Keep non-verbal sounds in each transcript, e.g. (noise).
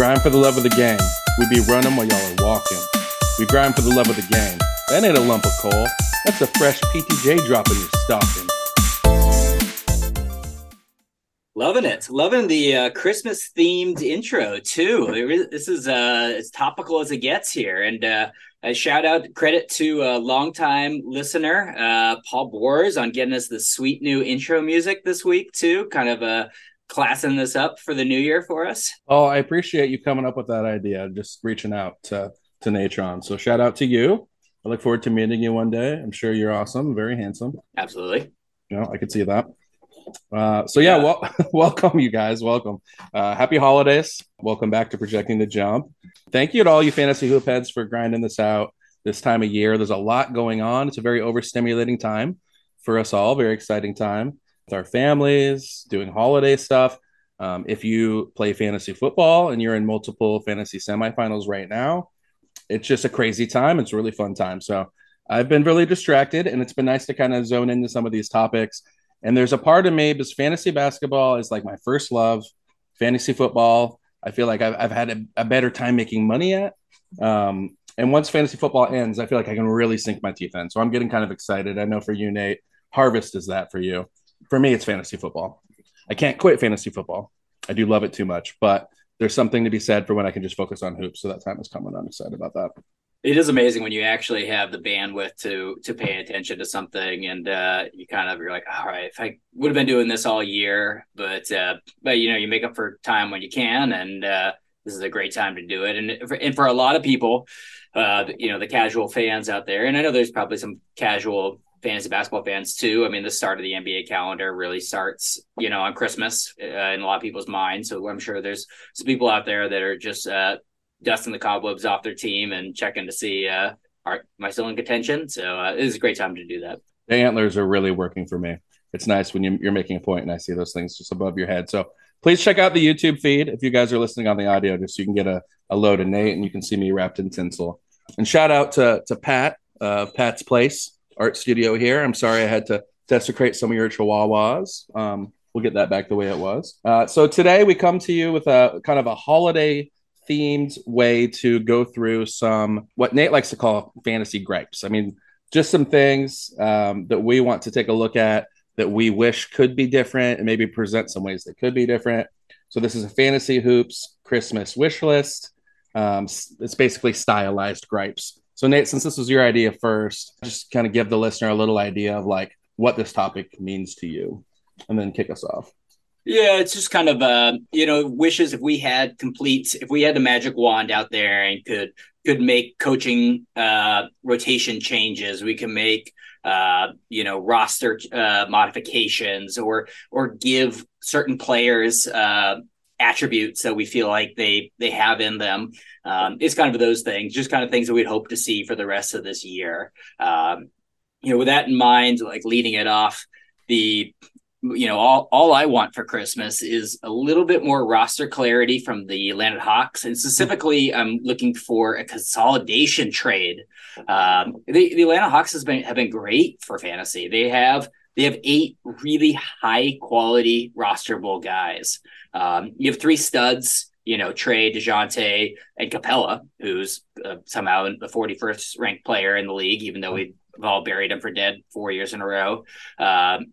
grind for the love of the game. We be running while y'all are walking. We grind for the love of the game. That ain't a lump of coal. That's a fresh PTJ drop in your stocking. Loving it, loving the uh, Christmas themed intro too. This is uh, as topical as it gets here, and uh, a shout out credit to a longtime listener, uh, Paul Bors, on getting us the sweet new intro music this week too. Kind of uh, classing this up for the new year for us. Oh, I appreciate you coming up with that idea. Just reaching out to to Natron. So shout out to you. I look forward to meeting you one day. I'm sure you're awesome, very handsome. Absolutely. You know, I could see that. Uh, so yeah, well, (laughs) welcome you guys. Welcome. Uh, happy holidays. Welcome back to Projecting the Jump. Thank you to all you fantasy hoop heads for grinding this out this time of year. There's a lot going on. It's a very overstimulating time for us all. Very exciting time with our families, doing holiday stuff. Um, if you play fantasy football and you're in multiple fantasy semifinals right now, it's just a crazy time. It's a really fun time. So I've been really distracted, and it's been nice to kind of zone into some of these topics and there's a part of me because fantasy basketball is like my first love, fantasy football. I feel like I've, I've had a, a, better time making money at. Um, and once fantasy football ends, I feel like I can really sink my teeth in. So I'm getting kind of excited. I know for you, Nate, harvest is that for you. For me, it's fantasy football. I can't quit fantasy football. I do love it too much, but there's something to be said for when I can just focus on hoops. So that time is coming. I'm excited about that it is amazing when you actually have the bandwidth to to pay attention to something and uh, you kind of you're like all right if i would have been doing this all year but uh, but you know you make up for time when you can and uh, this is a great time to do it and for, and for a lot of people uh, you know the casual fans out there and i know there's probably some casual fantasy basketball fans too i mean the start of the nba calendar really starts you know on christmas uh, in a lot of people's minds so i'm sure there's some people out there that are just uh, dusting the cobwebs off their team and checking to see uh, are am I still in contention? So uh, it is a great time to do that. The antlers are really working for me. It's nice when you, you're making a point and I see those things just above your head. So please check out the YouTube feed if you guys are listening on the audio, just so you can get a, a load of Nate and you can see me wrapped in tinsel. And shout out to to Pat, uh, Pat's Place Art Studio here. I'm sorry I had to desecrate some of your chihuahuas. Um, we'll get that back the way it was. Uh, so today we come to you with a kind of a holiday themed way to go through some what Nate likes to call fantasy gripes. I mean, just some things um, that we want to take a look at that we wish could be different and maybe present some ways that could be different. So this is a fantasy hoops Christmas wish list. Um, it's basically stylized gripes. So Nate, since this was your idea first, just kind of give the listener a little idea of like what this topic means to you, and then kick us off. Yeah, it's just kind of uh, you know, wishes if we had complete if we had the magic wand out there and could could make coaching uh rotation changes, we can make uh you know roster uh modifications or or give certain players uh attributes that we feel like they they have in them um it's kind of those things just kind of things that we'd hope to see for the rest of this year um you know with that in mind like leading it off the you know, all, all I want for Christmas is a little bit more roster clarity from the Atlanta Hawks. And specifically, I'm looking for a consolidation trade. Um, the, the Atlanta Hawks has been have been great for fantasy. They have they have eight really high quality rosterable guys. Um, you have three studs, you know, Trey, Dejounte, and Capela, who's uh, somehow the 41st ranked player in the league, even though we've all buried him for dead four years in a row. Um,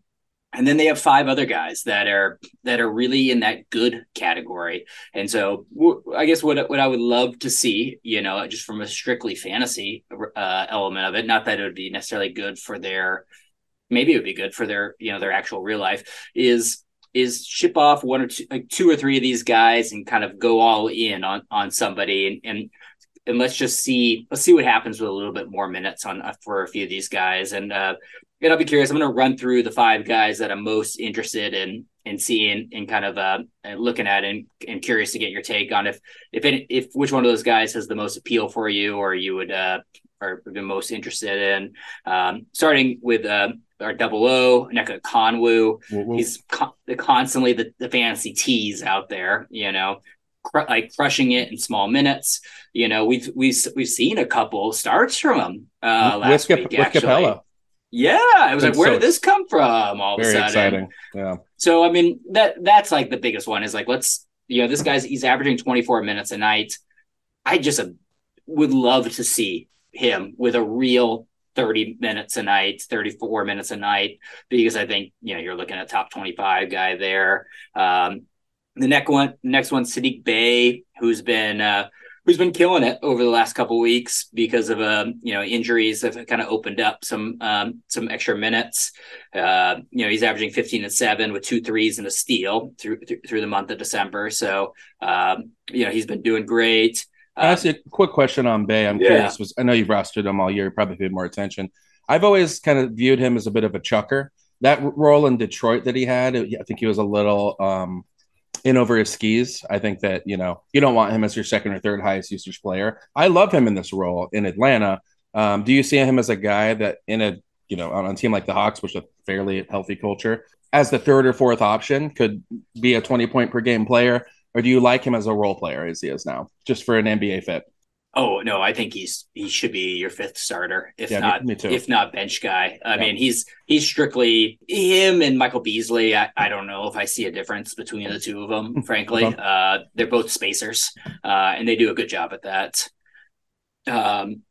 and then they have five other guys that are that are really in that good category and so i guess what what i would love to see you know just from a strictly fantasy uh, element of it not that it would be necessarily good for their maybe it would be good for their you know their actual real life is is ship off one or two like two or three of these guys and kind of go all in on on somebody and and and let's just see let's see what happens with a little bit more minutes on uh, for a few of these guys and uh and I'll be curious. I'm going to run through the five guys that I'm most interested in in seeing and kind of uh, looking at and, and curious to get your take on if if any, if which one of those guys has the most appeal for you or you would uh or been most interested in. Um, starting with uh, our double O, Onyeka Okongwu. He's con- constantly the, the fantasy tease out there, you know, cr- like crushing it in small minutes. You know, we've we've we've seen a couple starts from him uh, last with, week. With actually. Capela. Yeah, I was like, where so did this come from? All of a sudden, exciting. Yeah. So I mean that that's like the biggest one is like let's You know, this guy's he's averaging 24 minutes a night. I just uh, would love to see him with a real 30 minutes a night, 34 minutes a night, because I think, you know, you're looking at top 25 guy there. Um, the next one, next one, Saddiq Bey, who's been, uh, who's been killing it over the last couple weeks because of um, you know injuries have kind of opened up some um, some extra minutes. Uh, you know he's averaging 15 and seven with two threes and a steal through through, through the month of December. So um, you know he's been doing great. I ask you a quick question on Bey. I'm yeah. curious. Was I know you've rostered him all year. Probably paid more attention. I've always kind of viewed him as a bit of a chucker. That role in Detroit that he had, I think he was a little um, in over his skis. I think that, you know, you don't want him as your second or third highest usage player. I love him in this role in Atlanta. Um, do you see him as a guy that in a, you know, on a team like the Hawks, which is a fairly healthy culture, as the third or fourth option could be a 20 point per game player? Or do you like him as a role player as he is now, just for an NBA fit? Oh no, I think he's he should be your fifth starter, if yeah, not if not bench guy. I yeah. mean, he's he's strictly him and Michael Beasley. I, I don't know if I see a difference between the two of them. (laughs) frankly, uh, they're both spacers, uh, and they do a good job at that. Um,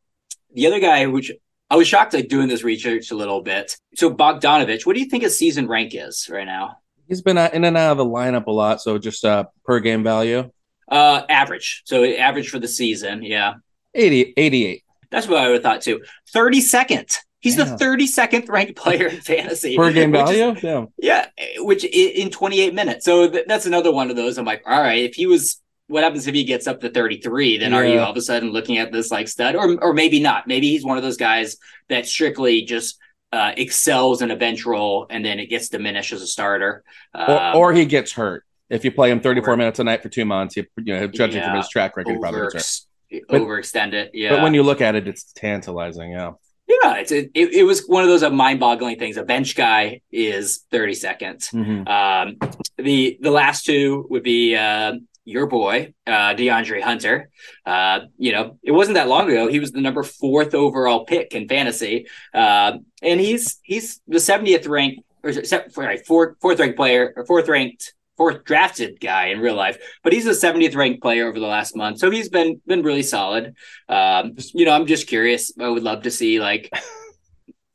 the other guy, which I was shocked like doing this research a little bit. So Bogdanovic, what do you think his season rank is right now? He's been in and out of the lineup a lot, so just uh, per game value. Uh, average. So average for the season. Yeah. 80, 88. That's what I would have thought too. 32nd. He's Damn. the 32nd ranked player in fantasy. Per game (laughs) value? Is, yeah. Yeah. Which in 28 minutes. So th- that's another one of those. I'm like, all right, if he was, what happens if he gets up to 33? Then yeah. are you all of a sudden looking at this like stud? Or, or maybe not. Maybe he's one of those guys that strictly just uh, excels in a bench role and then it gets diminished as a starter. Um, or, or he gets hurt if you play him 34 or, minutes a night for two months, you, you know, judging yeah, from his track record, over, probably gets overextend it. Yeah. But when you look at it, it's tantalizing. Yeah. Yeah. It's, it, it was one of those uh, mind boggling things. A bench guy is 30 seconds. Mm-hmm. Um, the, the last two would be, uh, your boy, uh, DeAndre Hunter. Uh, you know, it wasn't that long ago. He was the number fourth overall pick in fantasy. Uh, and he's, he's the 70th ranked or sorry, fourth, fourth ranked player or fourth ranked fourth drafted guy in real life, but he's the 70th ranked player over the last month. So he's been been really solid. Um, you know, I'm just curious. I would love to see like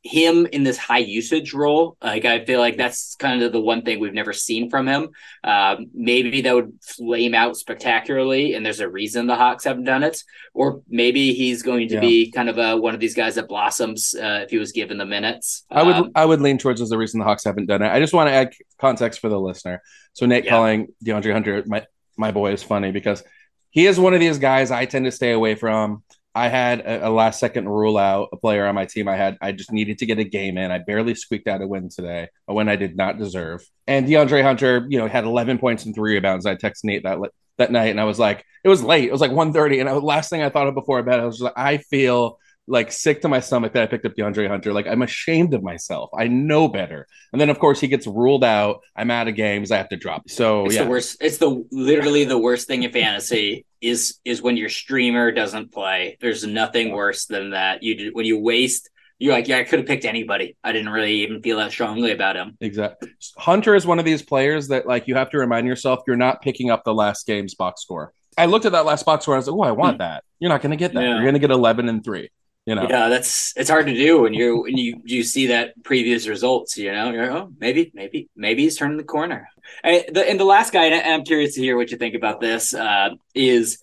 him in this high usage role. Like I feel like that's kind of the one thing we've never seen from him. Um, maybe that would flame out spectacularly, and there's a reason the Hawks haven't done it. Or maybe he's going to yeah. be kind of a, one of these guys that blossoms uh, if he was given the minutes. I would um, I would lean towards as the reason the Hawks haven't done it. I just want to add context for the listener. So Nate yeah. calling DeAndre Hunter my my boy is funny because he is one of these guys I tend to stay away from. I had a, a, last second rule out a player on my team. I had I just needed to get a game in. I barely squeaked out a win today, a win I did not deserve. And DeAndre Hunter, you know, had 11 points and three rebounds. I texted Nate that that night, and I was like, it was late. It was like 1:30, and I, last thing I thought of before bed, I was like, I feel like sick to my stomach that I picked up DeAndre Hunter. Like I'm ashamed of myself. I know better. And then of course he gets ruled out. I'm out of games. I have to drop. So it's yeah. the worst. It's the literally the worst thing in fantasy is is when your streamer doesn't play. There's nothing worse than that. You when you waste. You're like, yeah, I could have picked anybody. I didn't really even feel that strongly about him. Exactly. Hunter is one of these players that, like, you have to remind yourself you're not picking up the last game's box score. I looked at that last box score. I was like, oh, I want hmm. that. You're not going to get that. Yeah. You're going to get 11 and three you know. Yeah that's it's hard to do when you when you you see that previous results you know you're oh maybe maybe maybe he's turning the corner. And the, and the last guy and i'm curious to hear what you think about this uh, is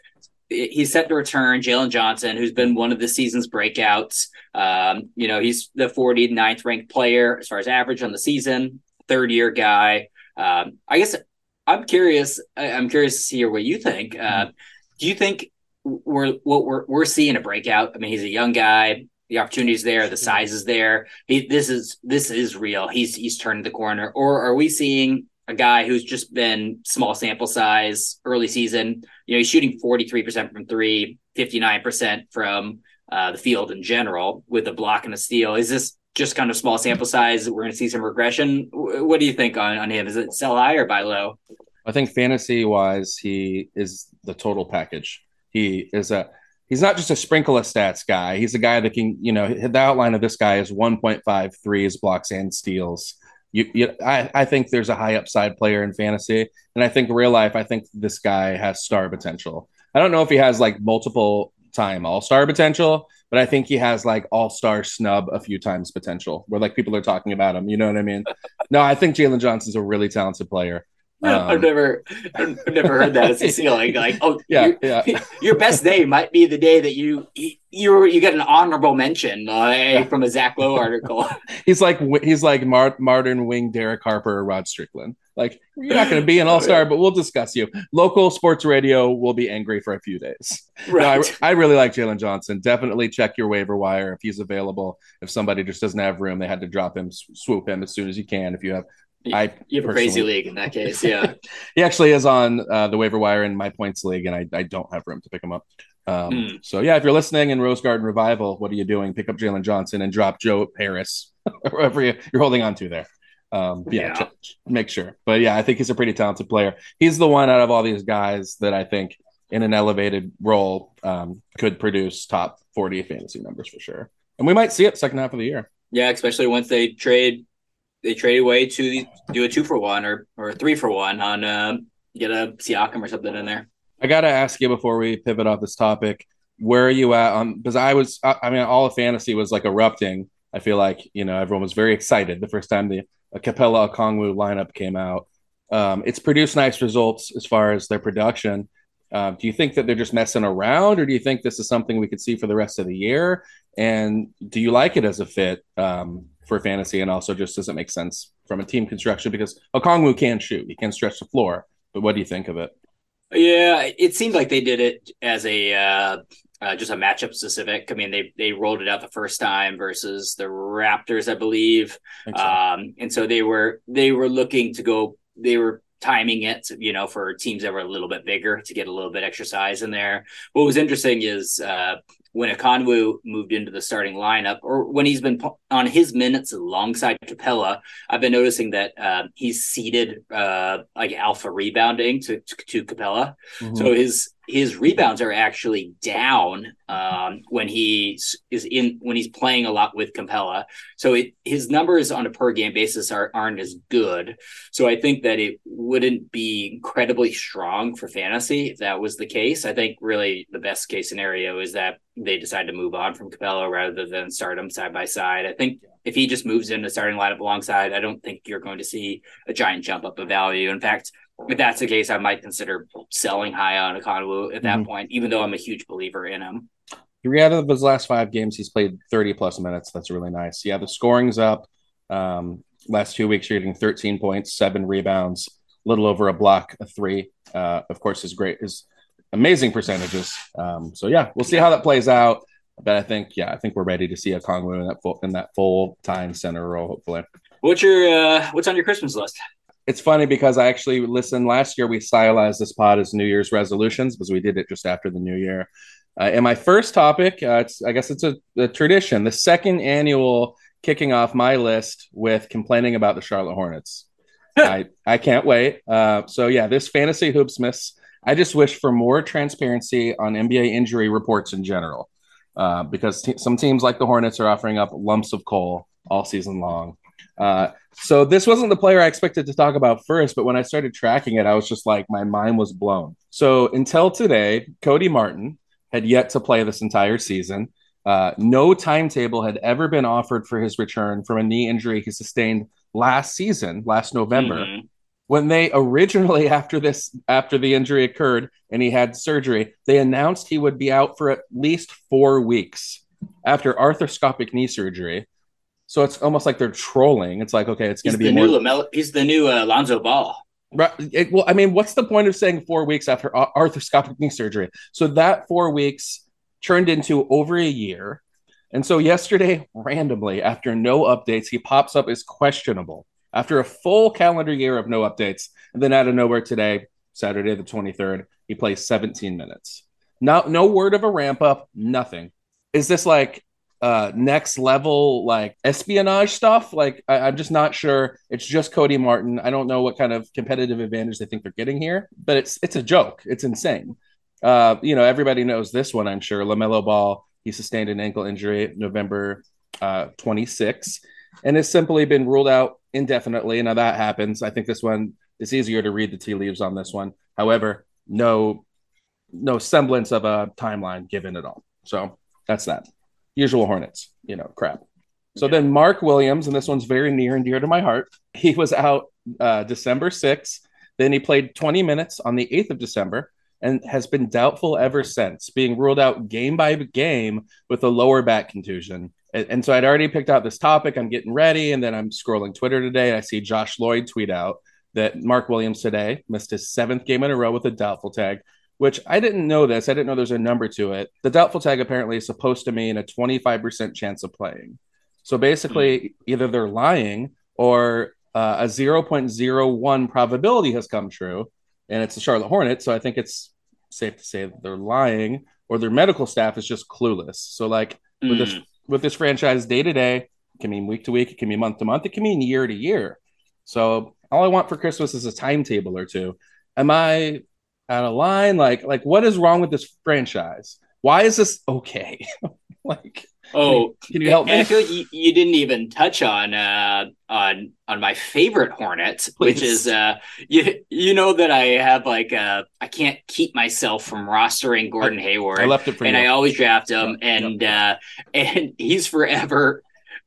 he's set to return jalen johnson who's been one of the season's breakouts. Um, you know he's the 49th ranked player as far as average on the season third year guy. Um, i guess i'm curious i'm curious to hear what you think. Uh, do you think we're what we're we're seeing a breakout. I mean, he's a young guy. The opportunity's there. The size is there. He, this is this is real. He's he's turning the corner. Or are we seeing a guy who's just been small sample size early season? You know, he's shooting forty three percent from three, 59 percent from uh, the field in general, with a block and a steal. Is this just kind of small sample size? We're going to see some regression. What do you think on on him? Is it sell high or buy low? I think fantasy wise, he is the total package. He is a he's not just a sprinkle of stats guy. He's a guy that can, you know, the outline of this guy is 1.5 threes, blocks, and steals. you, you I, I think there's a high upside player in fantasy, and I think real life, I think this guy has star potential. I don't know if he has like multiple time all star potential, but I think he has like all star snub a few times potential, where like people are talking about him. You know what I mean? (laughs) no, I think Jalen Johnson's a really talented player. Um, I've never, I've never heard that as a ceiling. Like, oh, (laughs) yeah, yeah. (laughs) Your best day might be the day that you you you get an honorable mention uh, from a Zach Lowe article. (laughs) he's like he's like Mar- Martin Wing, Derek Harper, or Rod Strickland. Like, you're not going to be an all star, but we'll discuss you. Local sports radio will be angry for a few days. Right. No, I, I really like Jalen Johnson. Definitely check your waiver wire if he's available. If somebody just doesn't have room, they had to drop him, swoop him as soon as you can. If you have I you have a crazy league in that case, yeah. (laughs) he actually is on uh, the waiver wire in my points league, and I, I don't have room to pick him up. Um, mm. So yeah, if you're listening in Rose Garden Revival, what are you doing? Pick up Jalen Johnson and drop Joe Harris, (laughs) or whoever you're holding on to there. Um, yeah, yeah. make sure. But yeah, I think he's a pretty talented player. He's the one out of all these guys that I think in an elevated role um, could produce top 40 fantasy numbers for sure. And we might see it second half of the year. Yeah, especially once they trade they trade away to do a two for one or or three for one on uh, get a Siakam or something in there. I gotta ask you before we pivot off this topic, where are you at on? Because I was, I, I mean, all of fantasy was like erupting. I feel like you know everyone was very excited the first time the Capela Okongwu lineup came out. Um, it's produced nice results as far as their production. Uh, do you think that they're just messing around, or do you think this is something we could see for the rest of the year? And do you like it as a fit? Um, for fantasy, and also just doesn't make sense from a team construction because Okongwu can shoot, he can stretch the floor. But what do you think of it? Yeah, it seemed like they did it as a uh, uh, just a matchup specific. I mean, they they rolled it out the first time versus the Raptors, I believe, I so. um, and so they were they were looking to go. They were timing it, you know, for teams that were a little bit bigger to get a little bit exercise in there. What was interesting is uh, when Okongwu moved into the starting lineup, or when he's been on his minutes alongside Capela, I've been noticing that uh, he's seeded uh, like alpha rebounding to to, to Capela. Mm-hmm. So his his rebounds are actually down um, when he is in when he's playing a lot with Capela. So it, his numbers on a per game basis are aren't as good. So I think that it wouldn't be incredibly strong for fantasy if that was the case. I think really the best case scenario is that they decide to move on from Capela rather than start them side by side. I think if he just moves into starting lineup alongside, I don't think you're going to see a giant jump up of value. In fact, if that's the case, I might consider selling high on Okongwu at that mm-hmm. point, even though I'm a huge believer in him. Three out of his last five games, he's played 30 plus minutes. That's really nice. Yeah, the scoring's up. Um, last two weeks, you're getting 13 points, seven rebounds, a little over a block, a three. Uh, of course, is great, is amazing percentages. Um, so yeah, we'll see how that plays out. But I think, yeah, I think we're ready to see Okongwu in that full in that full time center role. Hopefully. What's your uh, what's on your Christmas list? It's funny because I actually listened last year. We stylized this pod as New Year's resolutions because we did it just after the New Year. Uh, and my first topic, uh, I guess it's a, a, tradition, the second annual kicking off my list with complaining about the Charlotte Hornets. (laughs) I, I can't wait. Uh, so, yeah, this fantasy hoopsmiths, I just wish for more transparency on NBA injury reports in general uh, because t- some teams like the Hornets are offering up lumps of coal all season long. Uh, so this wasn't the player I expected to talk about first, but when I started tracking it, I was just like, my mind was blown. So until today, Cody Martin had yet to play this entire season. Uh, no timetable had ever been offered for his return from a knee injury he sustained last season, last November. Mm-hmm. When they originally, (laughs) after this, after the injury occurred and he had surgery, they announced he would be out for at least four weeks after arthroscopic knee surgery. So it's almost like they're trolling. It's like, okay, it's going to be the more... new Lamelo. He's the new uh, Lonzo Ball. Right. It, well, I mean, what's the point of saying four weeks after arthroscopic knee surgery? So that four weeks turned into over a year. And so yesterday, (laughs) randomly, after no updates, he pops up as questionable after a full calendar year of no updates. And then out of nowhere today, Saturday the 23rd, he plays 17 minutes. No, no word of a ramp up, nothing. Is this like uh next level like espionage stuff like I, am just not sure it's just cody martin i don't know what kind of competitive advantage they think they're getting here but it's it's a joke it's insane uh you know everybody knows this one i'm sure lamelo ball he sustained an ankle injury november uh 26 and has simply been ruled out indefinitely. Now that happens. I think this one it's easier to read the tea leaves on this one. However, no no semblance of a timeline given at all. So that's that. Usual Hornets, you know, crap. So yeah. then Mark Williams, and this one's very near and dear to my heart. (laughs) He was out uh, December 6th. Then he played 20 minutes on the 8th of December and has been doubtful ever since, being ruled out game by game with a lower back contusion. And, and so I'd already picked out this topic. I'm getting ready, and then I'm scrolling Twitter today. and I see Josh Lloyd tweet out that Mark Williams today missed his seventh game in a row with a doubtful tag, which I didn't know this. I didn't know there's a number to it. The doubtful tag apparently is supposed to mean a 25% chance of playing. So basically, mm-hmm. either they're lying or uh, a 0.01 probability has come true, and it's the Charlotte Hornets. So I think it's safe to say that they're lying, or their medical staff is just clueless. So like mm. with this mm. with this franchise, day to day, it can mean week to week, it can mean month to month, it can mean year to year. So all I want for Christmas is a timetable or two. Am I out of line? Like like what is wrong with this franchise? Why is this okay? (laughs) like Oh, can you help me? I feel like you, you didn't even touch on uh, on on my favorite Hornet, (laughs) which is uh, you you know that I have like uh, I can't keep myself from rostering Gordon I, Hayward. I left it for and you. I always draft him, and uh, and he's forever.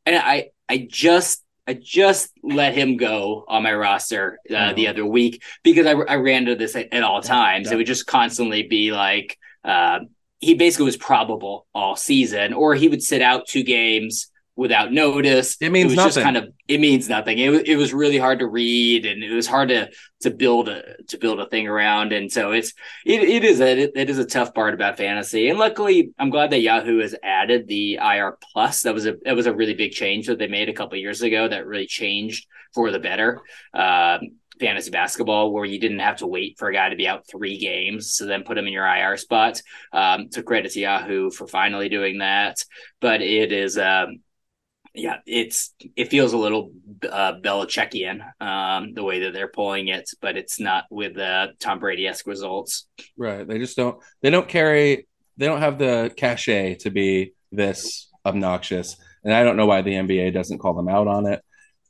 And I I just I just let him go on my roster uh, mm-hmm. the other week because I, I ran to this at, at all times. Yeah. It would just constantly be like, uh, he basically was probable all season, or he would sit out two games without notice. It means it nothing. kind of it means nothing. It, it was really hard to read, and it was hard to to build a to build a thing around. And so it's it, it is a it, it is a tough part about fantasy. And luckily, I'm glad that Yahoo has added the IR plus. That was a that was a really big change that they made a couple years ago. That really changed for the better. Um, fantasy basketball where you didn't have to wait for a guy to be out three games to then put him in your IR spot. Um, so credit to Yahoo for finally doing that. But it is, um, yeah, it's it feels a little uh, Belichickian um, the way that they're pulling it, but it's not with uh, Tom Brady esque results. Right. They just don't. They don't carry. They don't have the cachet to be this obnoxious, and I don't know why the NBA doesn't call them out on it.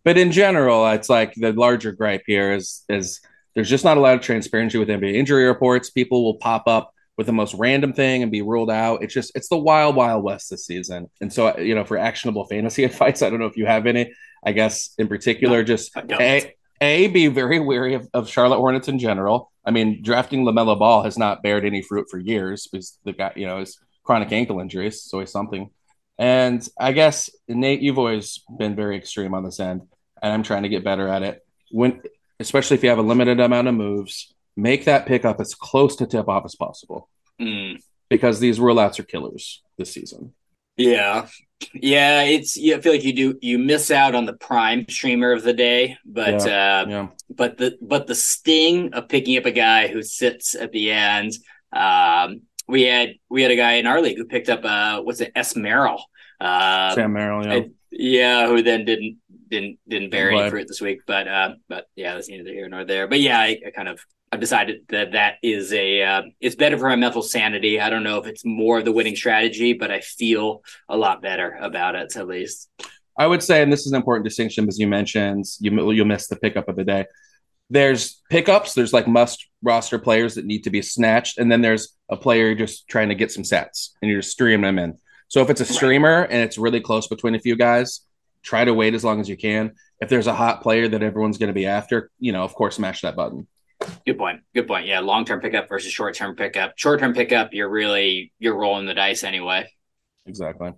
But in general, it's like the larger gripe here is is there's just not a lot of transparency with NBA injury reports. People will pop up with the most random thing and be ruled out. It's just it's the wild wild west this season. And so you know, for actionable fantasy (laughs) advice, I don't know if you have any. I guess in particular, no, just a a be very wary of, of Charlotte Hornets in general. I mean, drafting LaMelo Ball has not bared any fruit for years because the guy, you know, his chronic ankle injuries. It's always something. And I guess Nate, you've always been very extreme on this end and I'm trying to get better at it. When, especially if you have a limited amount of moves, make that pickup as close to tip off as possible. Mm. Because these rollouts are killers this season. Yeah. Yeah, it's yeah, I feel like you do you miss out on the prime streamer of the day, but yeah, uh yeah. but the but the sting of picking up a guy who sits at the end. Um we had we had a guy in our league who picked up uh what's it S Merrill. Uh Sam Merrill, yeah. yeah, who then didn't didn't didn't bear any fruit this week. But uh, but yeah, that's neither here nor there. But yeah, I, I kind of I've decided that that is a uh, it's better for my mental sanity. I don't know if it's more of the winning strategy, but I feel a lot better about it at least. I would say, and this is an important distinction, as you mentioned, you you'll miss the pickup of the day. There's pickups. There's like must roster players that need to be snatched, and then there's a player just trying to get some sets, and you're just streaming them in. So if it's a streamer and it's really close between a few guys, try to wait as long as you can. If there's a hot player that everyone's going to be after, you know, of course, smash that button. Good point. Good point. Yeah, long term pickup versus short term pickup. Short term pickup, you're really you're rolling the dice anyway. Exactly.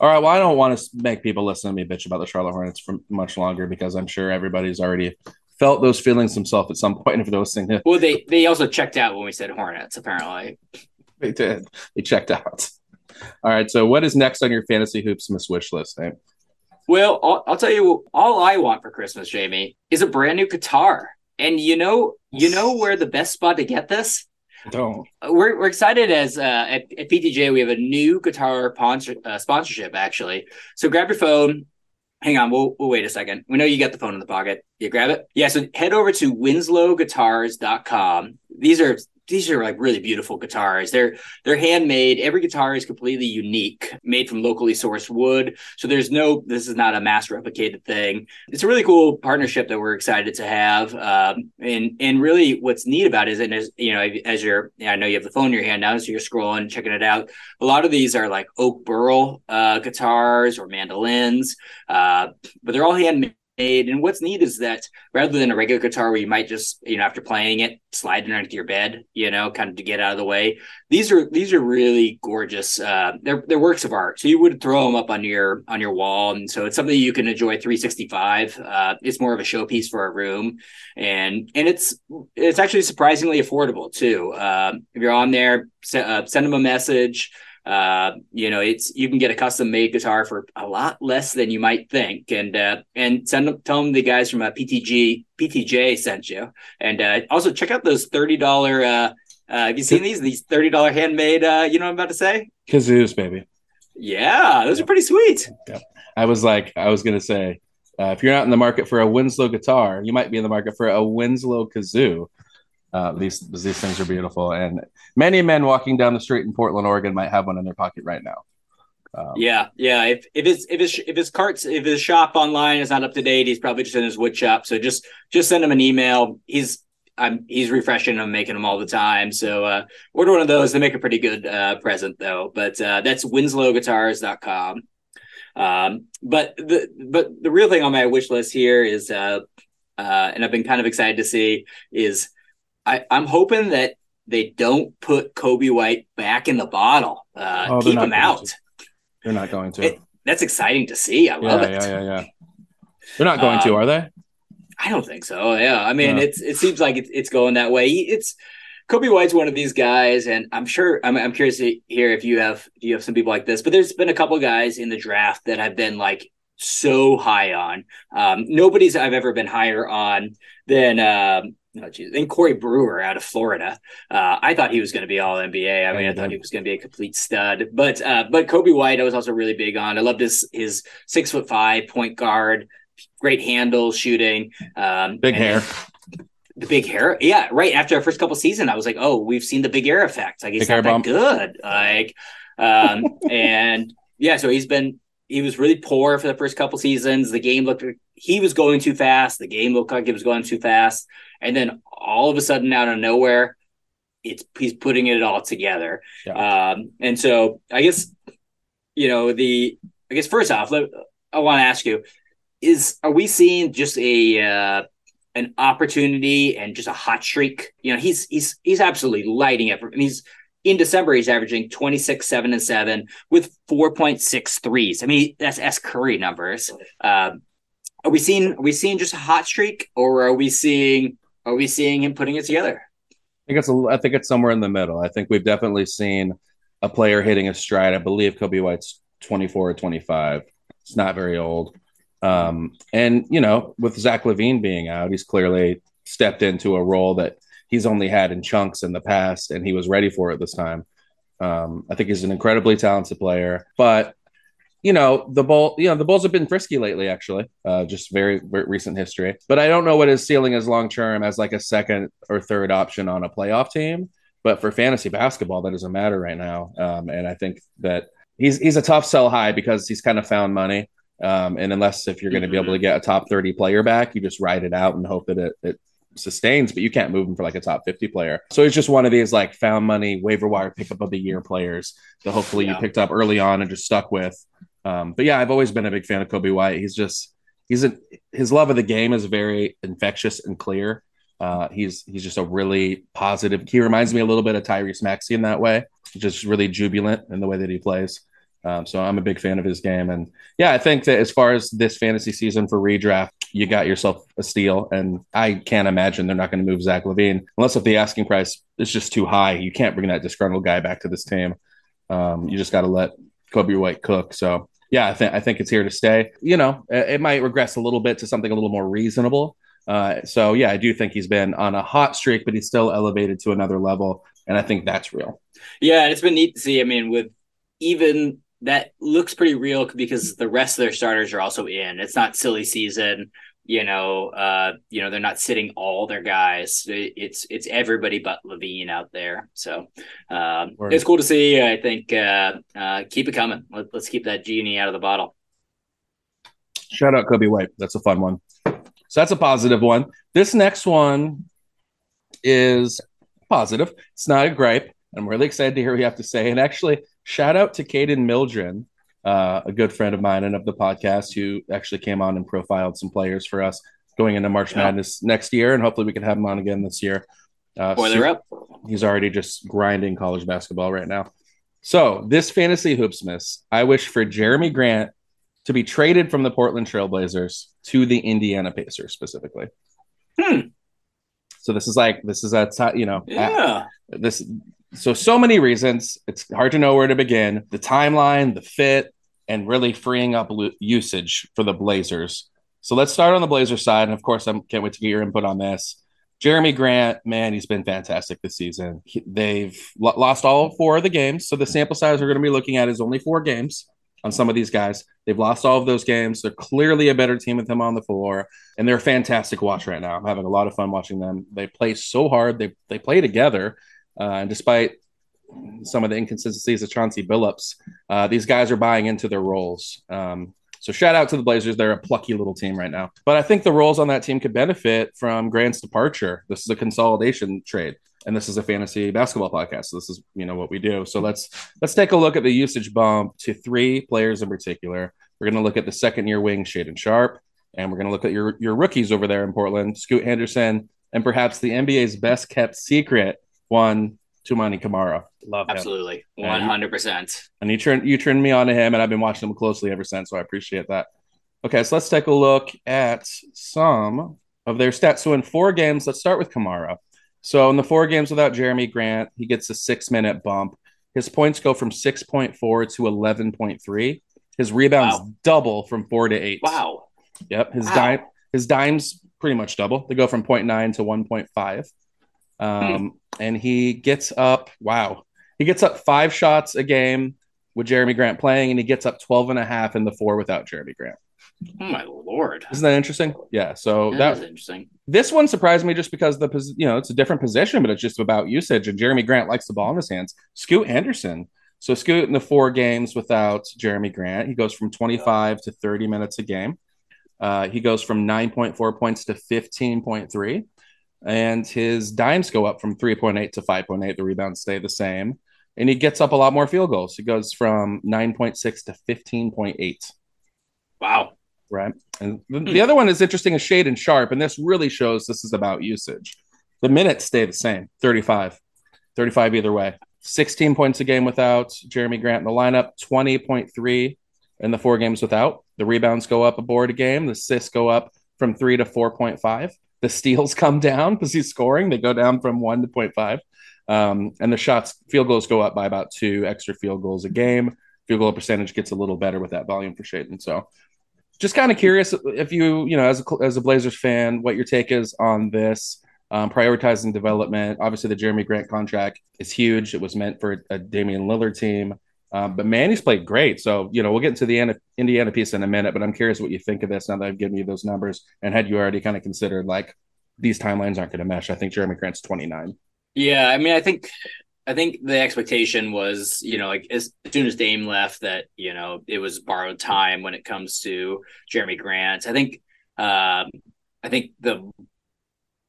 All right. Well, I don't want to make people listen to me bitch about the Charlotte Hornets for much longer because I'm sure everybody's already felt those feelings themselves at some point. (laughs) If those things. Well, they they also checked out when we said Hornets. Apparently, they did. They checked out. All right. So, what is next on your fantasy hoops miss wish list? Nate? Well, I'll, I'll, tell you, all I want for Christmas, Jamie, is a brand new guitar. And you know, you know where the best spot to get this? Don't. We're, we're excited as uh, at, at PTJ we have a new guitar sponsor, uh, sponsorship actually. So grab your phone. Hang on, we'll, we'll wait a second. We know you got the phone in the pocket. You grab it. Yeah. So head over to winslowguitars.com. These are these are like really beautiful guitars. They're they're handmade. Every guitar is completely unique, made from locally sourced wood. So there's no this is not a mass replicated thing. It's a really cool partnership that we're excited to have. Um, and and really what's neat about it is and as you know as you're I know you have the phone in your hand now, so you're scrolling checking it out. A lot of these are like oak burl uh, guitars or mandolins, uh, but they're all handmade made. And what's neat is that rather than a regular guitar where you might just, you know, after playing it, slide it underneath your bed, you know, kind of to get out of the way. These are these are really gorgeous. Uh, they're they're works of art. So you would throw them up on your on your wall, and so it's something you can enjoy 365. Uh, it's more of a showpiece for a room, and and it's it's actually surprisingly affordable too. Uh, if you're on there, uh, send them a message. Uh, you know, it's you can get a custom made guitar for a lot less than you might think, and uh, and send them tell them the guys from uh, PTG PTJ sent you, and uh, also check out those thirty dollar. Uh, uh, have you seen these? These thirty dollar handmade. Uh, you know what I'm about to say? Kazoos, baby. Yeah, those are pretty sweet. Yeah. I was like, I was gonna say, uh, if you're not in the market for a Winslow guitar, you might be in the market for a Winslow kazoo. Uh, these these things are beautiful, and many men walking down the street in Portland, Oregon, might have one in their pocket right now. Um, yeah, yeah. If if his if his if his carts if his shop online is not up to date, he's probably just in his wood shop. So just just send him an email. He's I'm he's refreshing them, making them all the time. So uh, order one of those. They make a pretty good uh, present though. But uh, that's winslowguitars.com. Um, but the but the real thing on my wish list here is uh, uh, and I've been kind of excited to see is I, I'm hoping that they don't put Coby White back in the bottle. Uh, oh, keep him out. To. They're not going to. It, that's exciting to see. I love yeah, it. Yeah, yeah, yeah. They're not going um, to, are they? I don't think so. Yeah, I mean, it's it seems like it's it's going that way. It's Coby White's one of these guys, and I'm sure I'm, I'm curious to hear if you have you have some people like this. But there's been a couple guys in the draft that have been like so high on. Um, nobody's I've ever been higher on than um, oh geez, and Corey Brewer out of Florida. Uh, I thought he was going to be all NBA. I mean, I thought he was going to be a complete stud. But uh, but Coby White, I was also really big on. I loved his his six foot five point guard, great handle shooting, um, big hair. The big hair, yeah, right. After our first couple season, I was like, "Oh, we've seen the big hair effect. Like he's big not that bump. good." Like, um, and yeah, so he's been he was really poor for the first couple seasons. The game looked he was going too fast. The game looked like it was going too fast and then all of a sudden out of nowhere it's he's putting it all together yeah. um, and so i guess you know the i guess first off let, i want to ask you is are we seeing just a uh, an opportunity and just a hot streak you know he's he's he's absolutely lighting it and he's in December, he's averaging 26, 7, and 7 with 4.6 threes. I mean, that's S Curry numbers. Uh, are we seeing are we seeing just a hot streak or are we seeing are we seeing him putting it together? I think it's a, I think it's somewhere in the middle. I think we've definitely seen a player hitting a stride. I believe Coby White's 24 or 25. It's not very old. Um, and you know, with Zach LaVine being out, he's clearly stepped into a role that he's only had in chunks in the past, and he was ready for it this time. Um, I think he's an incredibly talented player, but you know the bull you know the bulls have been frisky lately actually uh, just very, very, recent history but i don't know what his ceiling is long term as like a second or third option on a playoff team but for fantasy basketball that doesn't matter right now um, and i think that he's he's a tough sell high because he's kind of found money um, and unless if you're going to mm-hmm. be able to get a top 30 player back you just ride it out and hope that it, it sustains, but you can't move him for like a top 50 player. So he's just one of these like found money waiver wire pickup of the year players that hopefully yeah. you picked up early on and just stuck with. Um, but yeah, I've always been a big fan of Coby White. He's just he's a his love of the game is very infectious and clear. Uh, he's he's just a really positive. He reminds me a little bit of Tyrese Maxey in that way, just really jubilant in the way that he plays. Um, so I'm a big fan of his game, and yeah, I think that as far as this fantasy season for redraft, you got yourself a steal. And I can't imagine they're not going to move Zach LaVine unless if the asking price is just too high. You can't bring that disgruntled guy back to this team. Um, you just got to let Coby White cook. So yeah, I think I think it's here to stay. You know, it, might regress a little bit to something a little more reasonable. Uh, so yeah, I do think he's been on a hot streak, but he's still elevated to another level, and I think that's real. Yeah, it's been neat to see. I mean, with even that looks pretty real because the rest of their starters are also in. It's not silly season you know, uh, you know, they're not sitting all their guys. It's it's everybody but LaVine out there. So um, it's cool to see. I think uh, uh, keep it coming. Let, let's keep that genie out of the bottle. Shout out Coby White. That's a fun one. So that's a positive one. This next one is positive. It's not a gripe. I'm really excited to hear what you have to say. And actually, shout out to Caden Mildren, uh, a good friend of mine and of the podcast, who actually came on and profiled some players for us going into March yeah. Madness next year. And hopefully we can have him on again this year. Uh, Boy, they're up. He's already just grinding college basketball right now. So this fantasy hoops miss, I wish for Jerami Grant to be traded from the Portland Trailblazers to the Indiana Pacers specifically. Hmm. So this is like this is a t- you know yeah this so so many reasons it's hard to know where to begin the timeline the fit and really freeing up usage for the Blazers. So let's start on the Blazers side and of course I can't wait to get your input on this. Jerami Grant, man, he's been fantastic this season. He, they've lo- lost all four of the games, so the sample size we're going to be looking at is only four games on some of these guys. They've lost all of those games. They're clearly a better team with him on the floor, and they're a fantastic watch right now. I'm having a lot of fun watching them. They play so hard. They they play together, and despite some of the inconsistencies of Chauncey Billups, uh, these guys are buying into their roles. Um, so shout out to the Blazers. They're a plucky little team right now. But I think the roles on that team could benefit from Grant's departure. This is a consolidation trade and this is a fantasy basketball podcast. So this is you know what we do. So let's let's take a look at the usage bump to three players in particular. We're going to look at the second year wing Shaedon Sharpe, and we're going to look at your your rookies over there in Portland, Scoot Henderson, and perhaps the NBA's best kept secret one, Toumani Camara. Love him. Absolutely, one hundred percent. And you turned you turned me on to him, and I've been watching him closely ever since. So I appreciate that. Okay, so let's take a look at some of their stats. So in four games, let's start with Camara. So in the four games without Jerami Grant, he gets a six minute bump. His points go from 6.4 to 11.3. His rebounds wow. double from four to eight. Wow. Yep. His wow. dime his dimes pretty much double. They go from 0.9 to 1.5. Um, hmm. and he gets up, wow. He gets up five shots a game with Jerami Grant playing, and he gets up 12 and a half in the four without Jerami Grant. Oh my lord! Isn't that interesting? Yeah. So that, that interesting. This one surprised me just because the you know it's a different position, but it's just about usage. And Jerami Grant likes the ball in his hands. Scoot Henderson. So Scoot in the four games without Jerami Grant, he goes from 25 to 30 minutes a game. Uh, he goes from 9.4 points to 15.3, and his dimes go up from 3.8 to 5.8. The rebounds stay the same, and he gets up a lot more field goals. He goes from 9.6 to 15.8. Wow. Right. And the, the hmm. other one is interesting is Shaedon Sharpe, and this really shows this is about usage. The minutes stay the same 35, 35 either way. 16 points a game without Jerami Grant in the lineup, 20.3 in the four games without. The rebounds go up a board a game, the assists go up from three to 4.5. The steals come down because he's scoring, they go down from one to 0.5. Um, and the shots, field goals go up by about two extra field goals a game. Field goal percentage gets a little better with that volume for Shaedon. So just kind of curious if you, you know, as a, as a Blazers fan, what your take is on this. Um, prioritizing development. Obviously, the Jerami Grant contract is huge. It was meant for a Damian Lillard team. Um, but Manny's played great. So, you know, we'll get into the Indiana piece in a minute, but I'm curious what you think of this now that I've given you those numbers. And had you already kind of considered like these timelines aren't going to mesh? I think Jerami Grant's 29. Yeah. I mean, I think I think the expectation was, you know, like as, soon as Dame left, that you know it was borrowed time when it comes to Jerami Grant. I think, um, I think the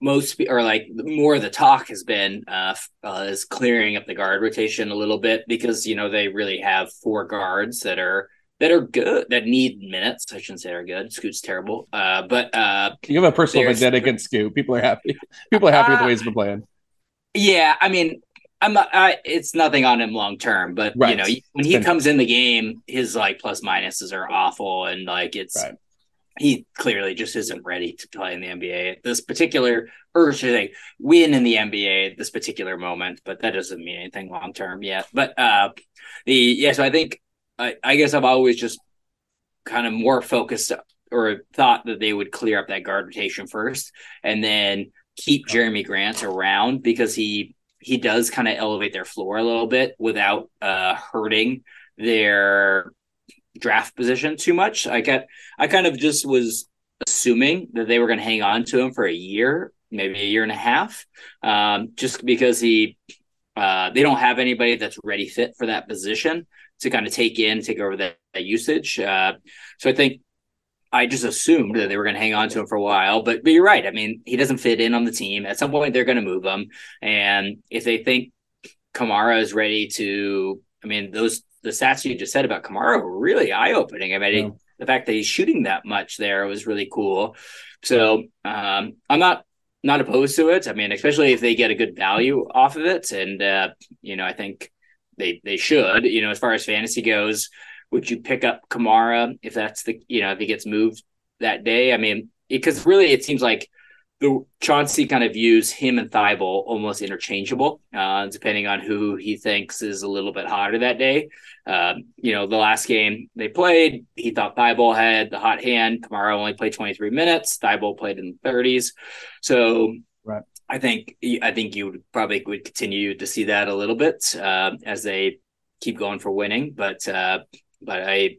most or like more of the talk has been uh, uh, is clearing up the guard rotation a little bit because you know they really have four guards that are that are good that need minutes. I shouldn't say are good. Scoot's terrible, uh, but uh, you have a personal vendetta against Scoot. People are happy. People are happy with the way he's been playing. Yeah, I mean, I'm not, I, it's nothing on him long term, but right. you know, when he comes in the game, his like plus minuses are awful, and like it's right. He clearly just isn't ready to play in the NBA. This particular, or should I win in the NBA at this particular moment, but that doesn't mean anything long term yet. But uh, the yeah, so I think I, I guess I've always just kind of more focused or thought that they would clear up that guard rotation first, and then keep Jerami Grant around because he he does kind of elevate their floor a little bit without uh, hurting their draft position too much. I got I kind of just was assuming that they were going to hang on to him for a year, maybe a year and a half, um, just because he uh, they don't have anybody that's ready fit for that position to kind of take in, take over that, that usage. Uh, so I think I just assumed that they were going to hang on to him for a while, but but you're right. I mean, he doesn't fit in on the team. At some point, they're going to move him, and if they think Camara is ready to, I mean, those the stats you just said about Camara were really eye opening. I mean, yeah. the fact that he's shooting that much there was really cool. So um, I'm not not opposed to it. I mean, especially if they get a good value off of it, and uh, you know, I think they they should. You know, as far as fantasy goes, would you pick up Camara if that's the you know if he gets moved that day? I mean, because really it seems like the Chauncey kind of views him and Thybulle almost interchangeable, uh, depending on who he thinks is a little bit hotter that day. Um, you know, the last game they played, he thought Thybulle had the hot hand. Camara only played 23 minutes. Thybulle played in the 30s. So right. I think I think you would probably would continue to see that a little bit uh, as they keep going for winning. But uh, but I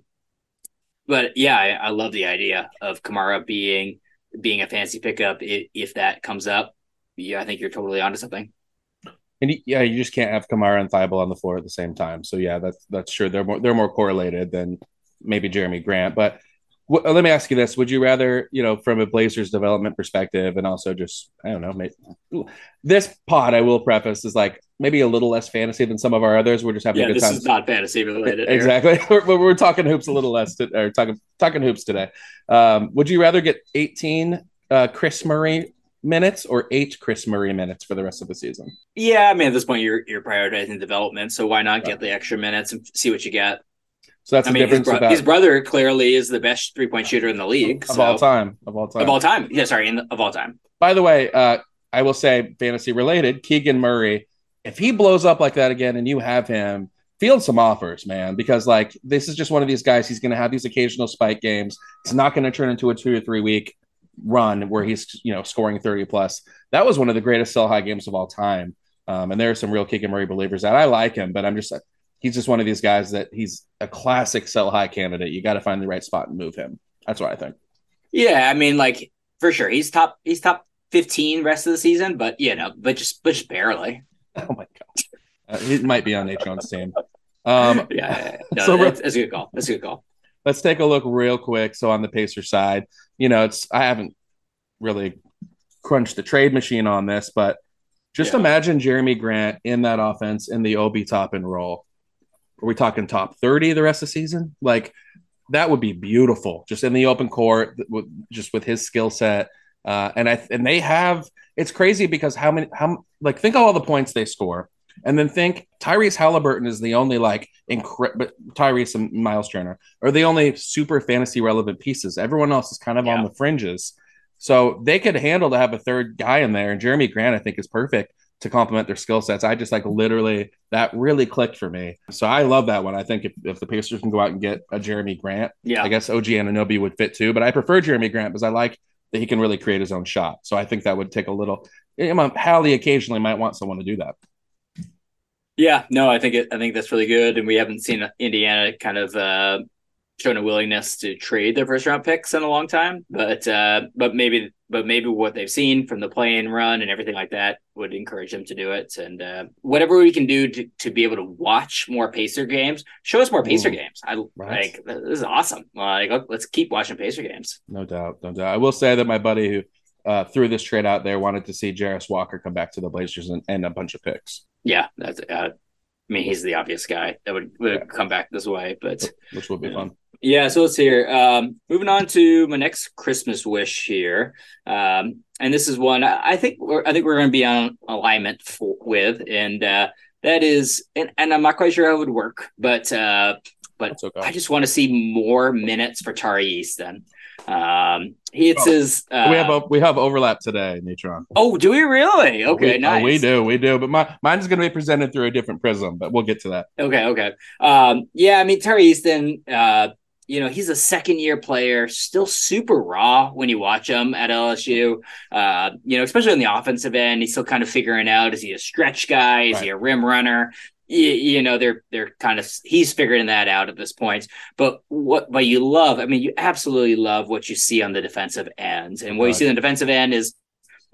but yeah, I, I love the idea of Camara being being a fancy pickup if, if that comes up. Yeah, I think you're totally onto something. And yeah, you just can't have Camara and Thybulle on the floor at the same time. So yeah, that's that's true. They're more they're more correlated than maybe Jerami Grant. But w- let me ask you this: Would you rather, you know, from a Blazers development perspective, and also just I don't know, maybe, this pod I will preface is like maybe a little less fantasy than some of our others. We're just having yeah, a good this time. This is not fantasy related. Exactly. (laughs) we're, we're, talking hoops a little less, to, or talking talking hoops today. Um, would you rather get 18 uh, Kris Murray minutes or eight Kris Murray minutes for the rest of the season? Yeah, I mean, at this point, you're you're prioritizing development, so why not get the extra minutes and see what you get? So that's I the mean, difference. His, bro- his, brother clearly is the best three point shooter in the league of so. all time. Of all time. Of all time. Yeah, sorry, the, of all time. By the way, uh, I will say fantasy related. Keegan Murray, if he blows up like that again, and you have him, field some offers, man, because like this is just one of these guys. He's going to have these occasional spike games. It's not going to turn into a two or three week run where he's you know scoring 30 plus. That was one of the greatest sell high games of all time. Um, and there are some real Keegan Murray believers that I like him, but I'm just he's just one of these guys that he's a classic sell high candidate. You got to find the right spot and move him. That's what I think. Yeah, I mean, like for sure, he's top. He's top 15 rest of the season, but you know, but just but just barely. (laughs) Oh my god, uh, he might be on Natron's team. Um, (laughs) yeah, yeah, yeah. (laughs) No, so that's, that's a good call. That's a good call. Let's take a look real quick. So on the Pacer side, you know, it's I haven't really crunched the trade machine on this, but just yeah. imagine Jerami Grant in that offense in the Obi Toppin role. Are we talking top 30 the rest of the season? Like that would be beautiful just in the open court with just with his skill set. Uh, and I and they have it's crazy because how many how like think of all the points they score and then think Tyrese Halliburton is the only like incredible Tyrese and Miles Turner are the only super fantasy relevant pieces. Everyone else is kind of yeah. on the fringes. So they could handle to have a third guy in there. And Jerami Grant, I think, is perfect to complement their skill sets. I just like literally that really clicked for me. So I love that one. I think if, if the Pacers can go out and get a Jerami Grant, yeah, I guess OG Anunoby would fit too. But I prefer Jerami Grant because I like that he can really create his own shot. So I think that would take a little. Hallie occasionally might want someone to do that. Yeah, no, I think it. I think that's really good, and we haven't seen Indiana kind of uh, shown a willingness to trade their first round picks in a long time. But uh, but maybe but maybe what they've seen from the play and run and everything like that would encourage them to do it. And uh, whatever we can do to, to be able to watch more Pacer games, show us more Pacer Ooh, games. I right. like this is awesome. Like let's keep watching Pacer games. No doubt, no doubt. I will say that my buddy who uh, threw this trade out there wanted to see Jarace Walker come back to the Blazers and, and a bunch of picks. Yeah, that's. Uh, I mean, he's the obvious guy that would, would yeah. come back this way, but which would be fun. Yeah, so let's hear. Um, moving on to my next Christmas wish here, um, and this is one I think we're, I think we're going to be on alignment for, with, and uh, that is, and, and I'm not quite sure how it would work, but uh, but okay. I just want to see more minutes for Tari Eason. Um, he oh, says uh, we have a, we have overlap today, Natron. Oh, do we really? Okay, we, nice. Oh, we do, we do. But my mine is going to be presented through a different prism, but we'll get to that. Okay, okay. Um, yeah, I mean Tari Eason, uh, you know, he's a second year player, still super raw when you watch him at LSU. Uh, you know, especially on the offensive end, he's still kind of figuring out is he a stretch guy? Is right. he a rim runner? You, you, know, they're they're kind of he's figuring that out at this point. But what but you love, I mean, you absolutely love what you see on the defensive end. And what right. you see on the defensive end is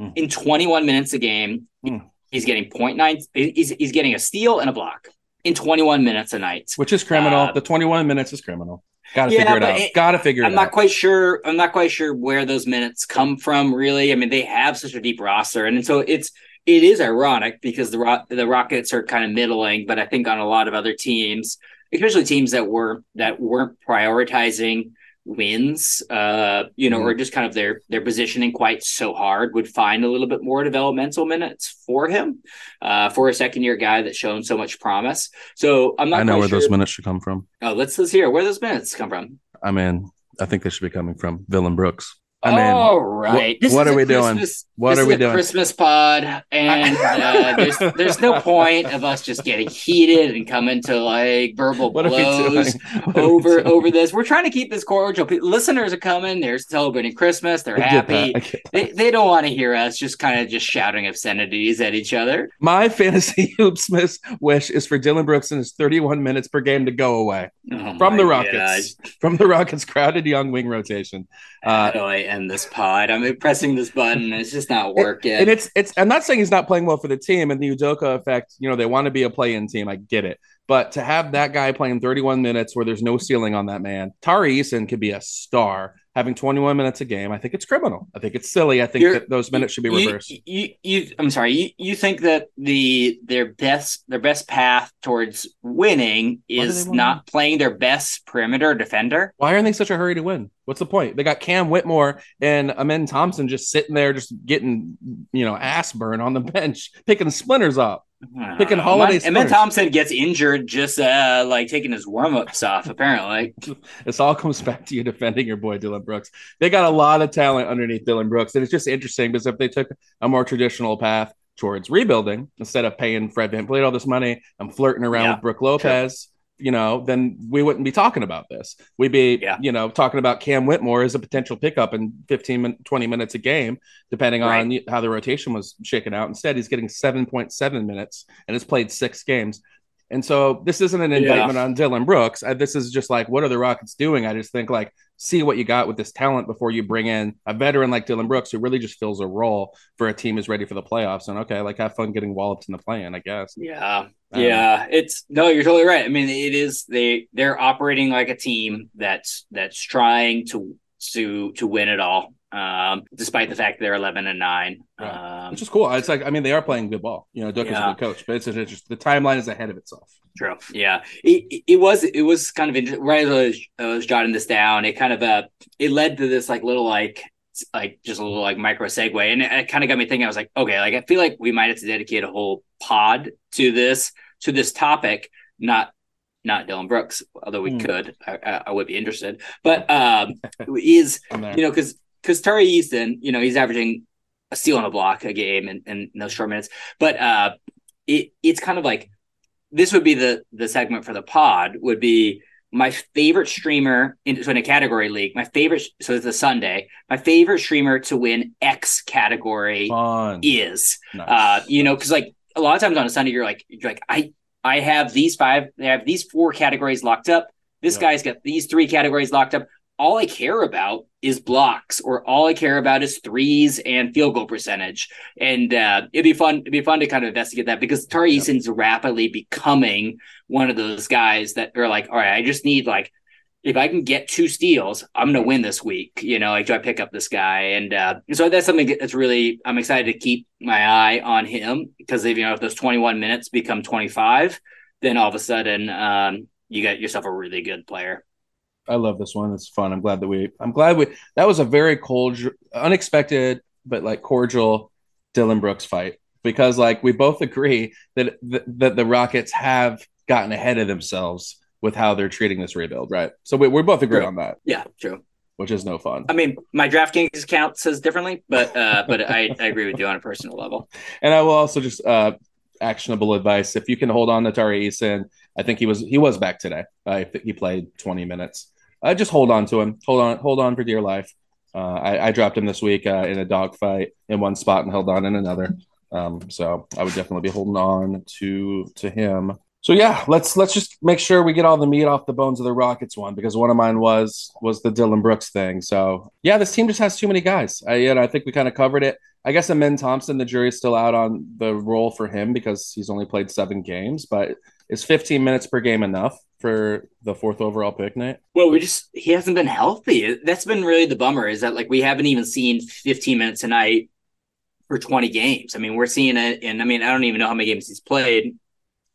mm. in 21 minutes a game, mm. he's getting 0.9, he's he's getting a steal and a block in 21 minutes a night. Which is criminal. Uh, the 21 minutes is criminal. Got to yeah, figure it out. Got to figure I'm it out. I'm not quite sure. I'm not quite sure where those minutes come from. Really, I mean, they have such a deep roster, and, and so it's it is ironic because the the Rockets are kind of middling, but I think on a lot of other teams, especially teams that were that weren't prioritizing wins, uh, you know, mm-hmm. or just kind of their their positioning quite so hard would find a little bit more developmental minutes for him, uh, for a second year guy that's shown so much promise. So I'm not. I know where sure. those minutes should come from. Oh, let's let's hear where those minutes come from. I mean, I think they should be coming from Dillon Brooks. I mean, all right. What, what are we doing? What are we doing? Christmas pod, and uh, there's there's no point of us just getting heated and coming to like verbal what blows (laughs) (laughs) over over this. We're trying to keep this cordial. Listeners are coming. They're celebrating Christmas. They're happy. They, they don't want to hear us just kind of just shouting obscenities at each other. My fantasy (laughs) hoopsmith wish is for Dillon Brooks and his 31 minutes per game to go away oh from the Rockets. God. From the Rockets' crowded young wing rotation. Uh, end this pod. I'm pressing this button. It's just not working. And it's it's. I'm not saying he's not playing well for the team and the Udoka effect. You know, they want to be a play-in team. I get it, but to have that guy playing 31 minutes where there's no ceiling on that man, Tari Eason could be a star having 21 minutes a game. I think it's criminal. I think it's silly. I think You're, that those minutes should be reversed. You, you, you, I'm sorry. You, you think that the their best their best path towards winning is not playing their best perimeter defender? Why are they such a hurry to win? What's the point? They got Cam Whitmore and Amen Thompson just sitting there, just getting you know ass burn on the (laughs) bench, picking splinters up. Picking holiday. And then Thompson gets injured just uh, like taking his warm ups off. Apparently, (laughs) this all comes (laughs) back to you defending your boy Dillon Brooks. They got a lot of talent underneath Dillon Brooks, and it's just interesting because if they took a more traditional path towards rebuilding instead of paying Fred VanVleet all this money, I'm flirting around yeah, with Brook Lopez you know, then we wouldn't be talking about this. We'd be, yeah. you know, talking about Cam Whitmore as a potential pickup in 15, 20 minutes a game, depending right. on how the rotation was shaken out. Instead, he's getting 7.7 minutes and has played six games. And so this isn't an indictment yeah. on Dillon Brooks. I, this is just like, what are the Rockets doing? I just think like, see what you got with this talent before you bring in a veteran like Dillon Brooks, who really just fills a role for a team who's ready for the playoffs. And okay, like have fun getting walloped in the play-in, I guess. Yeah, um, yeah, it's no, you're totally right. I mean, it is they they're operating like a team that's that's trying to to to win it all. Um, despite the fact they're eleven and nine, right. um, which is cool. It's like I mean they are playing good ball. You know, Duck yeah. is a good coach, but it's just the timeline is ahead of itself. True. Yeah, it, it was it was kind of interesting. Right as I was, I was jotting this down, it kind of uh it led to this like little like like just a little like micro segue, and it, it kind of got me thinking. I was like, okay, like I feel like we might have to dedicate a whole pod to this to this topic, not not dillon Brooks, although we mm. could, I, I, would be interested. But um, (laughs) is you know because because Tari Eason, you know, he's averaging a steal and a block a game in, in those short minutes, but uh, it it's kind of like this would be the the segment for the pod would be my favorite streamer in, so in a category league, my favorite, so it's a Sunday, my favorite streamer to win X category Fun. is, nice. uh, you know, cause like a lot of times on a Sunday, you're like, you're like, I, I have these five, I have these four categories locked up. This yep. guy's got these three categories locked up all I care about is blocks, or all I care about is threes and field goal percentage. And uh, it'd be fun. It'd be fun to kind of investigate that because Tari yeah. Eason's rapidly becoming one of those guys that are like, all right, I just need like, if I can get two steals, I'm going to win this week. You know, like do I pick up this guy? And uh, so that's something that's really I'm excited to keep my eye on him because if you know if those 21 minutes become 25, then all of a sudden um, you got yourself a really good player. I love this one. It's fun. I'm glad that we. I'm glad we. That was a very cold, unexpected, but like cordial Dillon Brooks fight because like we both agree that that the Rockets have gotten ahead of themselves with how they're treating this rebuild, right? So we, we both agree true. on that. Yeah, true. Which is no fun. I mean, my DraftKings account says differently, but uh, (laughs) but I, I agree with you on a personal level. And I will also just uh, actionable advice: if you can hold on to Tari Eason, I think he was he was back today. Uh, he played 20 minutes uh, just hold on to him. Hold on, hold on for dear life. Uh, I, I, dropped him this week uh, in a dog fight in one spot and held on in another. Um, so I would definitely be holding on to to him. So yeah, let's let's just make sure we get all the meat off the bones of the Rockets one because one of mine was was the Dillon Brooks thing. So yeah, this team just has too many guys. I you know, I think we kind of covered it. I guess Amen Thompson, the jury's still out on the role for him because he's only played seven games, but is 15 minutes per game enough for the fourth overall pick, Nate? Well, we just he hasn't been healthy. That's been really the bummer. Is that like we haven't even seen 15 minutes a night for 20 games. I mean, we're seeing it, and I mean, I don't even know how many games he's played,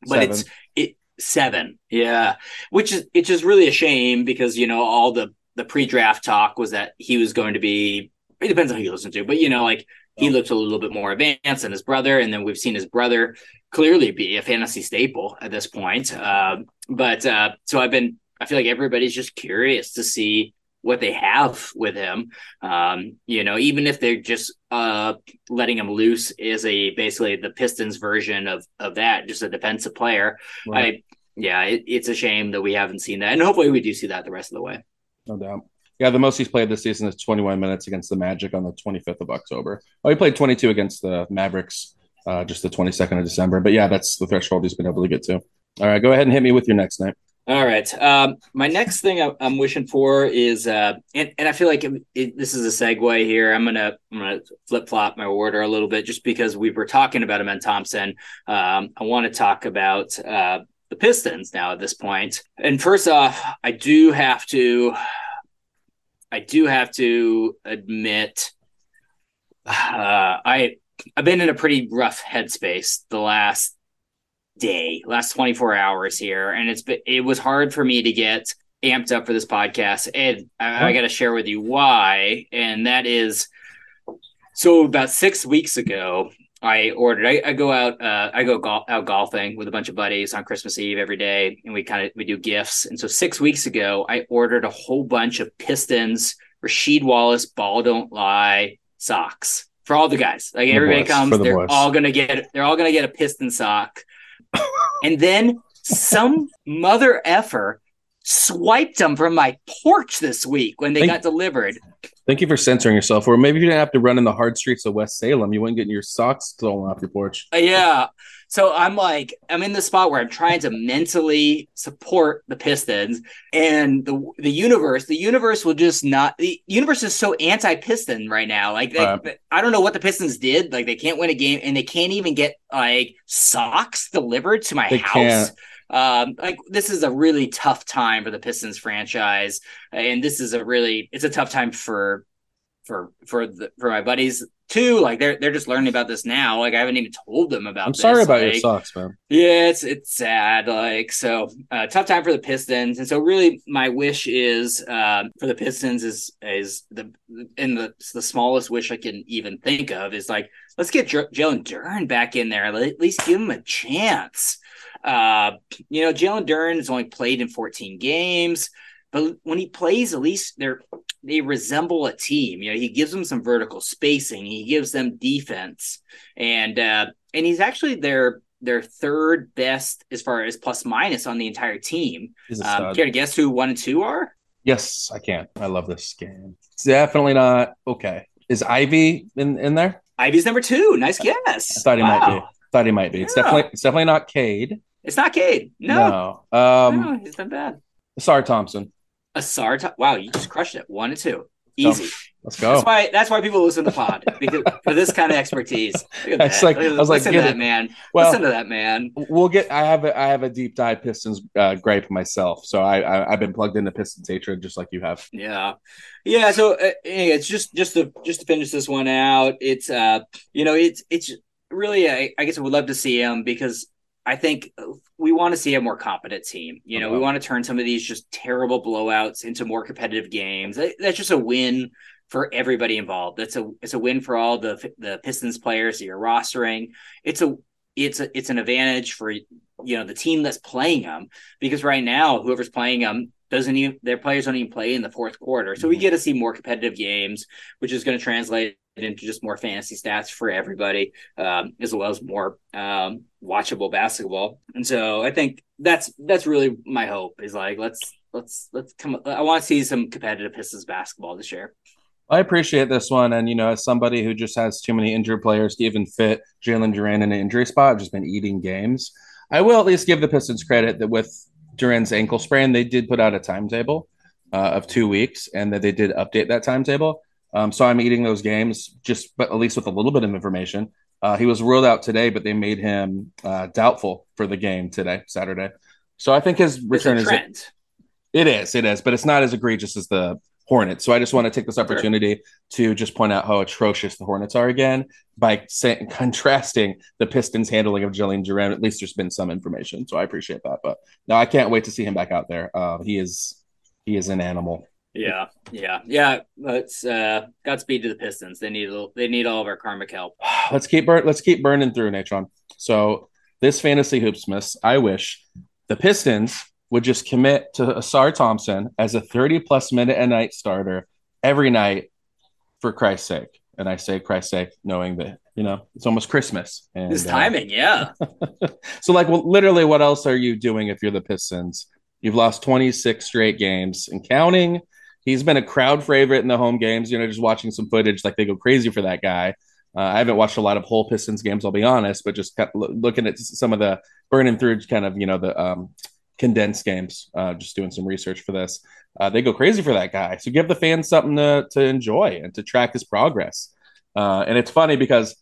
but seven. it's it seven, yeah, which is it's just really a shame because you know all the the pre-draft talk was that he was going to be. It depends on who you listen to, but you know, like he oh. looked a little bit more advanced than his brother, and then we've seen his brother clearly be a fantasy staple at this point. Uh, but uh, so I've been, I feel like everybody's just curious to see what they have with him. Um, you know, even if they're just uh, letting him loose is a basically the Pistons version of of that, just a defensive player. Right. I yeah, it, it's a shame that we haven't seen that, and hopefully we do see that the rest of the way. No doubt. Yeah, the most he's played this season is 21 minutes against the Magic on the 25th of October. Oh, he played 22 against the Mavericks uh, just the 22nd of December. But yeah, that's the threshold he's been able to get to. All right, go ahead and hit me with your next name. All right. Um, my next thing I'm wishing for is, uh, and, and I feel like it, this is a segue here. I'm gonna I'm gonna flip flop my order a little bit just because we were talking about Amen Thompson. Um, I want to talk about uh, the Pistons now at this point. And first off, I do have to, I do have to admit, uh, I I've been in a pretty rough headspace the last day, last 24 hours here, and it's been, it was hard for me to get amped up for this podcast, and I, I got to share with you why, and that is so about six weeks ago. I ordered. I, I go out. Uh, I go go- out golfing with a bunch of buddies on Christmas Eve every day, and we kind of we do gifts. And so six weeks ago, I ordered a whole bunch of Pistons Rasheed Wallace Ball Don't Lie socks for all the guys. Like the everybody boys, comes, the they're boys. all gonna get they're all gonna get a piston sock. (laughs) and then some mother effer swiped them from my porch this week when they thank, got delivered. Thank you for censoring yourself. Or maybe you didn't have to run in the hard streets of West Salem. You wouldn't get your socks stolen off your porch. Uh, yeah. So I'm like, I'm in the spot where I'm trying to mentally support the Pistons and the the universe. The universe will just not. The universe is so anti-Piston right now. Like, they, uh, I don't know what the Pistons did. Like, they can't win a game and they can't even get like socks delivered to my house. Can't. Um, like this is a really tough time for the Pistons franchise, and this is a really it's a tough time for for for the, for my buddies too. Like they're they're just learning about this now. Like I haven't even told them about. This. I'm this. sorry about like, your socks, man. Yeah, it's it's sad. Like so, uh, tough time for the Pistons, and so really my wish is uh, for the Pistons is is the in the the smallest wish I can even think of is like let's get J- Jalen Duren back in there. Let, At least give him a chance. Uh, you know, Jalen Duren has only played in 14 games. But when he plays, at least they're they resemble a team. You know, he gives them some vertical spacing. He gives them defense, and uh, and he's actually their their third best as far as plus minus on the entire team. Um, care to guess who one and two are? Yes, I can. I love this game. It's definitely not okay. Is Ivey in in there? Ivey's number two. Nice guess. I thought he wow. might be. Thought he might be. It's definitely it's definitely not Cade. It's not Cade. No. No. Um, no, he's not bad. Ausar Thompson. Ausar. Wow, you just crushed it. One and two. Easy. Let's go. That's why. That's why people listen to the pod (laughs) because for this kind of expertise. It's like I was listen like, to that man. Well, listen to that man. We'll get. I have a I have a deep dive Pistons uh, gripe myself, so I, I have been plugged into Pistons hatred just like you have. Yeah, yeah. So uh, it's just just to just to finish this one out. It's uh you know it's it's really I, I guess I would love to see him because I think we want to see a more competent team. You know, uh-huh. we want to turn some of these just terrible blowouts into more competitive games. That's just a win for everybody involved. That's a it's a win for all the the Pistons players that you're rostering. It's a it's a it's an advantage for you know the team that's playing them because right now whoever's playing them doesn't even their players don't even play in the fourth quarter. So we mm-hmm. get to see more competitive games, which is going to translate into just more fantasy stats for everybody, um, as well as more um, watchable basketball. And so I think that's that's really my hope is like let's let's let's come. I want to see some competitive Pistons basketball this year. I appreciate this one, and you know, as somebody who just has too many injured players to even fit Jalen Duren in an injury spot, just been eating games. I will at least give the Pistons credit that with Duren's ankle sprain, they did put out a timetable uh, of two weeks, and that they did update that timetable. Um, so I'm eating those games, just but at least with a little bit of information. Uh, he was ruled out today, but they made him uh, doubtful for the game today, Saturday. So I think his return is. it, It is, it is, but it's not as egregious as the Hornets. So I just want to take this opportunity sure. to just point out how atrocious the Hornets are again by saying, (laughs) contrasting the Pistons' handling of Jalen Duren. At least there's been some information, so I appreciate that. But no, I can't wait to see him back out there. Uh, he is he is an animal. Yeah, yeah, yeah. Let's uh, Godspeed to the Pistons. They need they need all of our karmic help. (sighs) let's keep burn. Let's keep burning through, Natron. So this fantasy hoopsmith, I wish the Pistons would just commit to Ausar Thompson as a 30 plus minute a night starter every night for Christ's sake. And I say Christ's sake, knowing that, you know, it's almost Christmas. And, this uh, timing, uh, yeah. (laughs) so, like, well, literally, what else are you doing if you're the Pistons? You've lost 26 straight games and counting. He's been a crowd favorite in the home games. You know, just watching some footage, like they go crazy for that guy. Uh, I haven't watched a lot of whole Pistons games, I'll be honest, but just kept looking at some of the burning through kind of, you know, the um, condensed games. Uh, just doing some research for this. Uh, they go crazy for that guy. So give the fans something to to enjoy and to track his progress. Uh, and it's funny because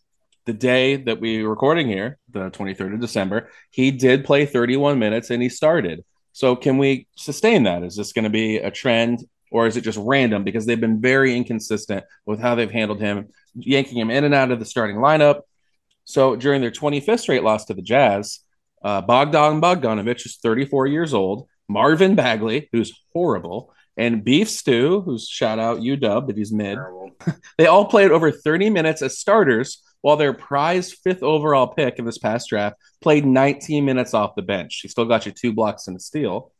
the day that we were recording here, the 23rd of December, he did play 31 minutes and he started. So can we sustain that? Is this going to be a trend or is it just random? Because they've been very inconsistent with how they've handled him, yanking him in and out of the starting lineup. So during their 25th straight loss to the Jazz, uh, Bojan Bogdanovic is 34 years old. Marvin Bagley, who's horrible, and Beef Stew, who's shout out UW, but he's mid. (laughs) they all played over 30 minutes as starters, while their prized fifth overall pick in this past draft played 19 minutes off the bench. He still got you two blocks and a steal.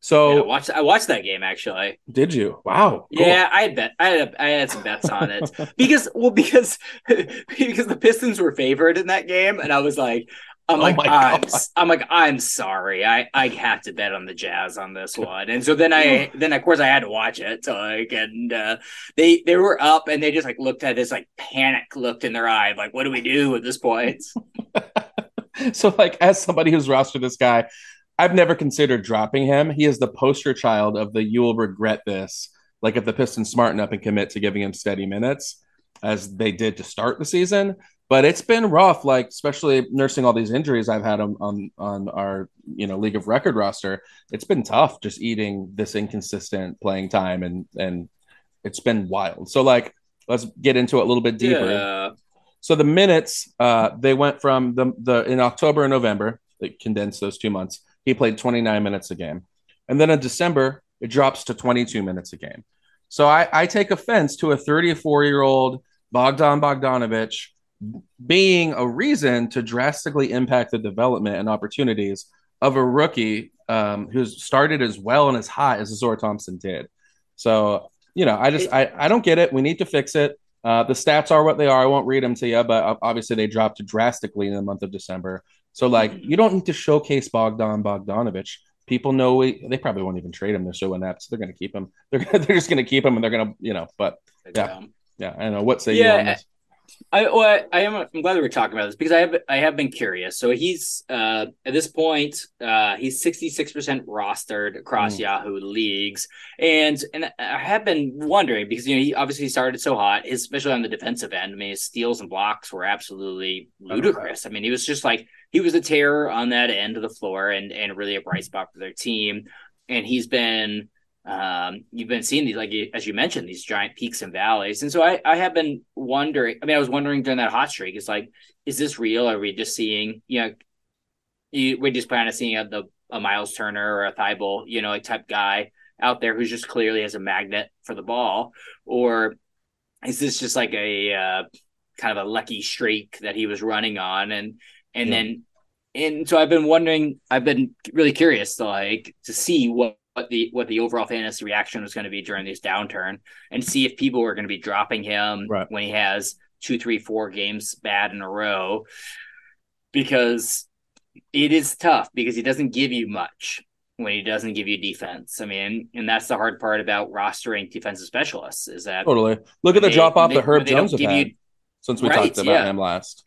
So yeah, I watched I watched that game actually. Did you? Wow. Cool. Yeah, I had bet I had I had some bets on it (laughs) because well because (laughs) because the Pistons were favored in that game and I was like I'm oh like, I'm, I'm, like, I'm sorry. I, I have to bet on the Jazz on this one. And so then I, then of course I had to watch it. So like, and uh, they, they were up and they just like looked at this like panic looked in their eye. Like, what do we do at this point? (laughs) so like, as somebody who's rostered this guy, I've never considered dropping him. He is the poster child of the you will regret this. Like if the Pistons smarten up and commit to giving him steady minutes as they did to start the season, but it's been rough like especially nursing all these injuries i've had on on, on our you know league of record roster it's been tough just eating this inconsistent playing time and and it's been wild so like let's get into it a little bit deeper yeah. so the minutes uh they went from the the in october and november they condensed those two months he played 29 minutes a game and then in december it drops to 22 minutes a game so i i take offense to a 34 year old bojan bogdanovic being a reason to drastically impact the development and opportunities of a rookie um, who's started as well and as hot as Ausar Thompson did. So, you know, I just I, I don't get it. We need to fix it. Uh, the stats are what they are. I won't read them to you, but obviously they dropped drastically in the month of December. So, like, you don't need to showcase Bojan Bogdanovic. People know we, they probably won't even trade him. They're so inept. So they're going to keep him. (laughs) They're, they're just going to keep him and they're going to, you know, but yeah. Yeah. I don't know. What say yeah, you on this? I well, I am I'm glad we're talking about this because I have I have been curious. So he's uh at this point uh he's 66% rostered across mm. Yahoo leagues and and I have been wondering because you know he obviously started so hot especially on the defensive end. I mean his steals and blocks were absolutely ludicrous. I mean he was just like he was a terror on that end of the floor and and really a bright spot for their team and he's been um, you've been seeing these, like as you mentioned, these giant peaks and valleys. And so I, I have been wondering. I mean, I was wondering during that hot streak, is like, is this real? Are we just seeing, you know, you, we're just kind of seeing a, the a Miles Turner or a Thybulle, you know, like type guy out there who's just clearly has a magnet for the ball, or is this just like a uh, kind of a lucky streak that he was running on, and and yeah. then and so I've been wondering, I've been really curious to like to see what what the what the overall fantasy reaction was going to be during this downturn and see if people were going to be dropping him right. when he has two, three, four games bad in a row. Because it is tough because he doesn't give you much. when he doesn't give you defense. I mean, and that's the hard part about rostering defensive specialists is that totally look at the drop off that Herb Jones have had you, since we right, talked about yeah. him last.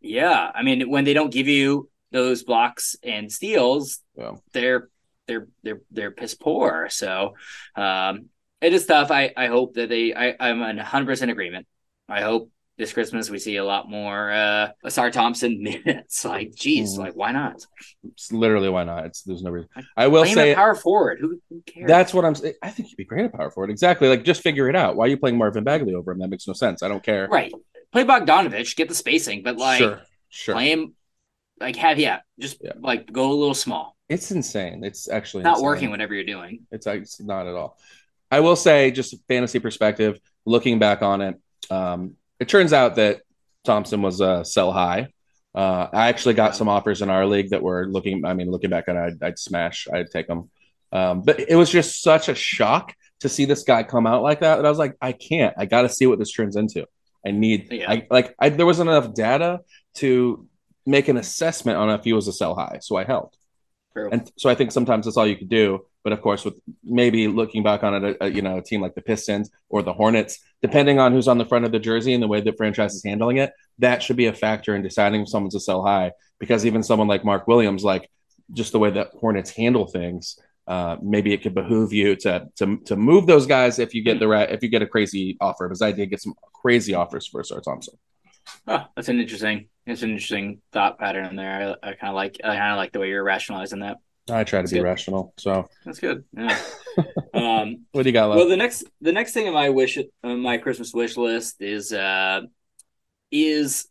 Yeah, I mean, when they don't give you those blocks and steals, yeah. they're they're they're they're piss poor. So um, it is tough. I I hope that they. I I'm 100 percent agreement. I hope this Christmas we see a lot more uh Ausar Thompson (laughs) minutes. Like, geez, mm. like why not? It's literally why not? It's there's no reason. I will say power forward. Who, who, cares? That's what I'm saying. I think he'd be great at power forward. Exactly. Like just figure it out. Why are you playing Marvin Bagley over him? That makes no sense. I don't care. Right. Play Bogdanovic, get the spacing, but like sure, sure. play him like have yeah, just yeah. like go a little small. It's insane. It's actually not insane. working whatever you're doing. It's, it's not at all. I will say, just fantasy perspective, looking back on it, um, it turns out that Thompson was a sell high. Uh, I actually got some offers in our league that were looking. I mean, looking back on it, I'd, I'd smash. I'd take them. Um, but it was just such a shock to see this guy come out like that. That I was like, I can't. I got to see what this turns into. I need. Yeah. I like. I, there wasn't enough data to make an assessment on if he was a sell high, so I held. True. And so I think sometimes that's all you could do. But of course, with maybe looking back on it, a, you know, a team like the Pistons or the Hornets, depending on who's on the front of the jersey and the way the franchise is handling it, that should be a factor in deciding if someone's a sell high. Because even someone like Mark Williams, like just the way that Hornets handle things, uh, maybe it could behoove you to to to move those guys if you get the right if you get a crazy offer. Because I did get some crazy offers for Ausar Thompson. Oh, (laughs) that's an interesting, it's an interesting thought pattern there. I, I kind of like, I kind of like the way you're rationalizing that. I try to that's be good. rational, so that's good. Yeah. (laughs) um, what do you got? Left? Well, the next, the next thing on my wish, on my Christmas wish list is, uh, is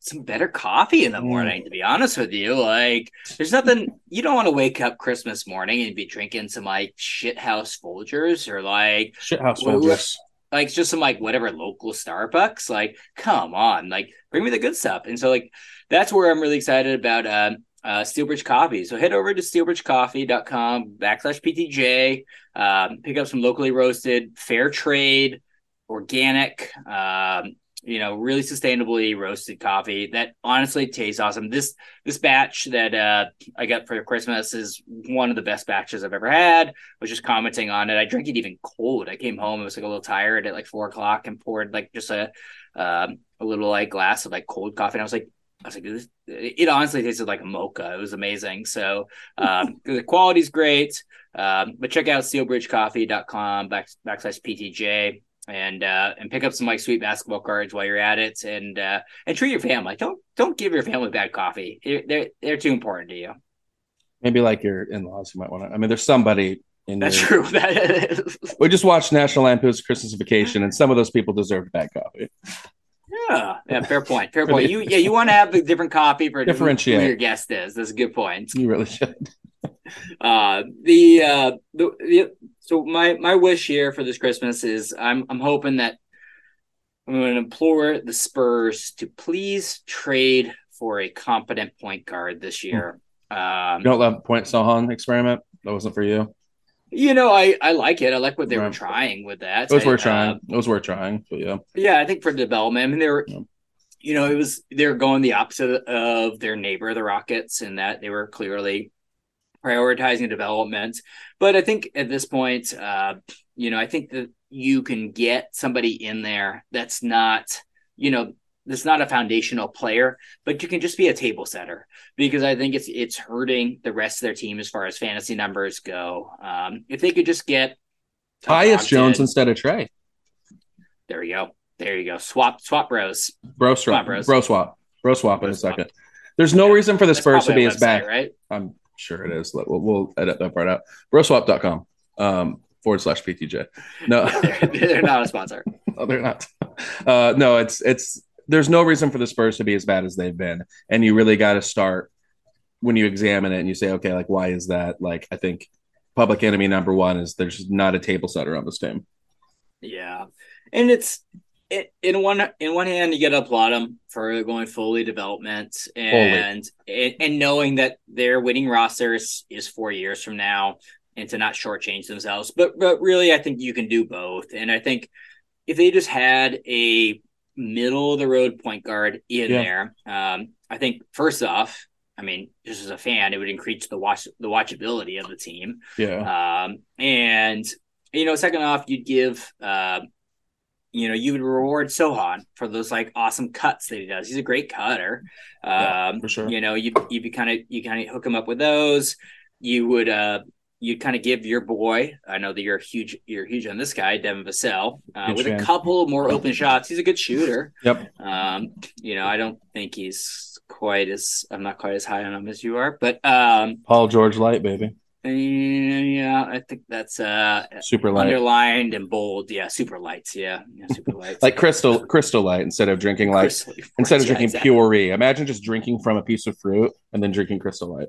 some better coffee in the mm. morning. To be honest with you, like, there's nothing you don't want to wake up Christmas morning and be drinking some like shithouse Folgers or like shithouse Folgers like just some like whatever local Starbucks. Like, come on, like bring me the good stuff. And so like that's where I'm really excited about um uh Steel Bridge Coffee. So head over to steelbridgecoffee.com backslash PTJ, um, pick up some locally roasted, fair trade, organic, um, you know, really sustainably roasted coffee that honestly tastes awesome. This this batch that uh, I got for Christmas is one of the best batches I've ever had. I was just commenting on it. I drank it even cold. I came home, it was like a little tired at like four o'clock, and poured like just a um, a little like glass of like cold coffee. And I was like, I was like, this, it honestly tasted like a mocha. It was amazing. So um, (laughs) the quality's great. Um, but check out steelbridgecoffee.com back, backslash PTJ and uh, and pick up some like sweet basketball cards while you're at it, and uh, and treat your family. Don't don't give your family bad coffee. They're they're, too important to you. Maybe like your in laws, you might want to. I mean, there's somebody in. That's your, true. (laughs) That. We just watched National Lampoon's Christmas Vacation, and some of those people deserve bad coffee. Yeah, yeah, fair point. Fair (laughs) point. You yeah, you want to have a different copy for differentiate who your guest is. That's a good point. You really should. (laughs) uh, the uh, the, the so my my wish here for this Christmas is I'm I'm hoping that I'm going to implore the Spurs to please trade for a competent point guard this year. Um, you don't love point Sochan experiment? That wasn't for you. You know, I I like it. I like what they right. were trying with that. It was I, worth trying. Uh, it was worth trying. But yeah. Yeah, I think for development, I mean, they were. Yeah. You know, it was they're going the opposite of their neighbor, the Rockets, in that they were clearly prioritizing development. But I think at this point, uh, you know, I think that you can get somebody in there that's not, you know, that's not a foundational player, but you can just be a table setter because I think it's it's hurting the rest of their team as far as fantasy numbers go. Um, if they could just get Tyus Jones instead of Tre. There you go. There you go. Swap swap bros. Bro swap. Swap. Bro swap. Bro swap in a second. There's no yeah. reason for the Spurs to be as bad. Right? I'm sure it is. We'll, we'll edit that part out. Broswap.com um, forward slash PTJ. No, they're, (laughs) they're, not a sponsor. no, they're not. Uh, no, it's it's there's no reason for the Spurs to be as bad as they've been, and you really got to start when you examine it and you say, okay, like why is that? Like I think public enemy number one is there's not a table setter on this team. Yeah, and it's in one in one hand you get to applaud them for going fully development and, and and knowing that their winning rosters is four years from now and to not shortchange themselves but but really i think you can do both and i think if they just had a middle of the road point guard in yeah. there um, i think first off I mean, just as a fan, it would increase the watch the watchability of the team. Yeah. Um, and you know, second off, you'd give uh, you know, you would reward Sochan for those like awesome cuts that he does. He's a great cutter. Yeah, Um, for sure. You know, you you be kind of you kind of hook him up with those. You would uh you'd kind of give your boy. I know that you're huge. You're huge on this guy, Devin Vassell, uh, with fan. a couple more open shots. He's a good shooter. Yep. Um, you know, I don't think he's quite as I'm not quite as high on him as you are, but um, Paul George Light, baby. Yeah, I think that's uh Super light. underlined and bold. Yeah, super lights. Yeah, yeah super lights. like crystal crystal light instead of drinking like Crystal- instead of Yeah, drinking exactly. puree. Imagine just drinking from a piece of fruit and then drinking crystal light.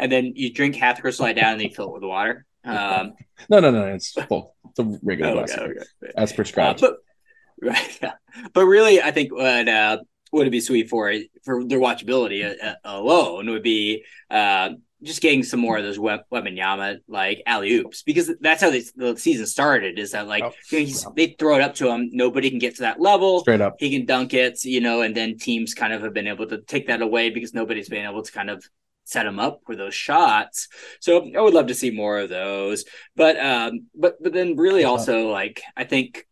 and then you drink half the crystal light down and then you fill it with water. Um, (laughs) No, no, no. It's full. It's a regular okay, glass okay. as Uh, prescribed. but (laughs) right, yeah. but really, I think what uh, would it be sweet for for their watchability uh, alone would be uh, just getting some more of those web Yama like alley oops because that's how they, the season started. Is that like Oh. you know, he's, they throw it up to him, nobody can get to that level. Straight up. He can dunk it, you know, and then teams kind of have been able to take that away because nobody's been able to kind of set him up for those shots. So I would love to see more of those. But um, but but then really also like I think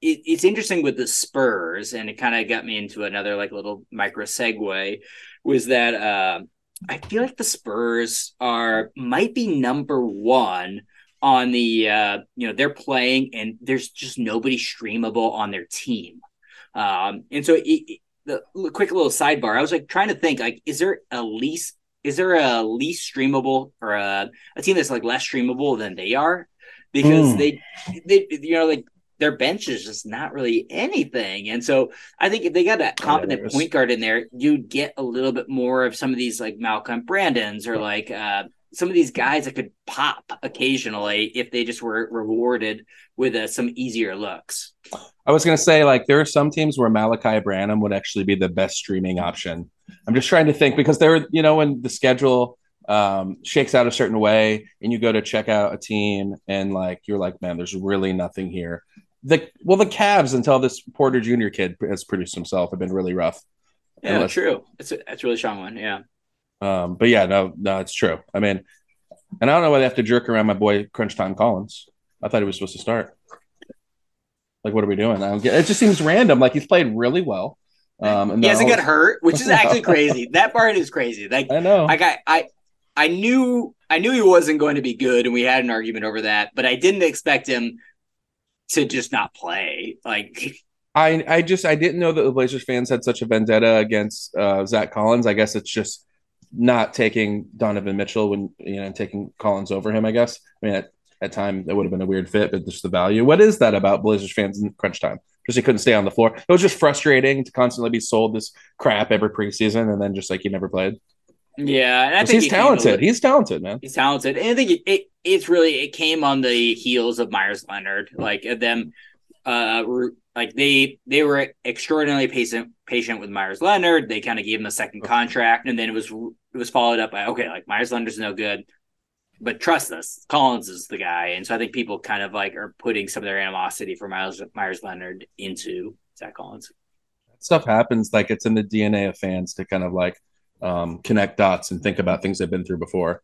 it, it's interesting with the Spurs, and it kind of got me into another like little micro segue, was that uh, I feel like the Spurs are might be number one on the uh, you know they're playing and there's just nobody streamable on their team, um, and so it, it- the quick little sidebar. I was like trying to think like is there a least is there a least streamable or a, a team that's like less streamable than they are because Hmm. they they you know like their bench is just not really anything and so i think if they got that competent is. point guard in there you'd get a little bit more of some of these like malcolm brandons or like uh some of these guys that could pop occasionally if they just were rewarded with uh, some easier looks I was gonna say like there are some teams where Malachi Branham would actually be the best streaming option. I'm just trying to think because there, you know, when the schedule um, shakes out a certain way and you go to check out a team and like you're like, man, there's really nothing here. The well, the Cavs until this Porter Jr. kid has produced himself have been really rough. yeah Unless- true it's a, that's a really strong one yeah Um, but yeah, no, no, it's true. I mean, and I don't know why they have to jerk around my boy Crunch Time Collins. I thought he was supposed to start. Like, what are we doing? I don't get. It just seems random. Like he's played really well. Um, and he hasn't got hurt which is actually (laughs) crazy that part is crazy like I know. Like I, I, I knew, I knew he wasn't going to be good, and we had an argument over that. But I didn't expect him to just not play. Like, I I just I didn't know that the Blazers fans had such a vendetta against uh, Zach Collins. I guess it's just not taking Donovan Mitchell when you know taking Collins over him. I guess. I mean, at, at time that would have been a weird fit, but just the value. What is that about Blazers fans in crunch time? Just he couldn't stay on the floor. It was just frustrating to constantly be sold this crap every preseason, and then just like he never played. yeah, and I think he's he talented. He's talented, man. He's talented, and I think it, it it's really it came on the heels of Meyers Leonard, like them, uh, like they they were extraordinarily patient patient with Meyers Leonard. They kind of gave him a second contract, and then it was it was followed up by okay, like Meyers Leonard's no good, but trust us, Collins is the guy, and so I think people kind of like are putting some of their animosity for Meyers Meyers Leonard into Zach Collins. Stuff happens like it's in the DNA of fans to kind of like um, connect dots and think about things they've been through before.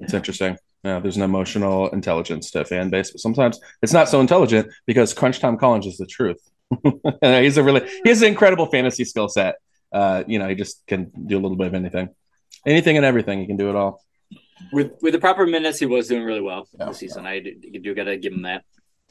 It's interesting. Yeah, there's an emotional intelligence to a fan base, but sometimes it's not so intelligent because Crunch Time Collins is the truth. (laughs) He's a really he has an incredible fantasy skill set. Uh, you know, he just can do a little bit of anything, anything and everything. He can do it all. With with the proper minutes, he was doing really well Yeah. this season. I do, you do got to give him that.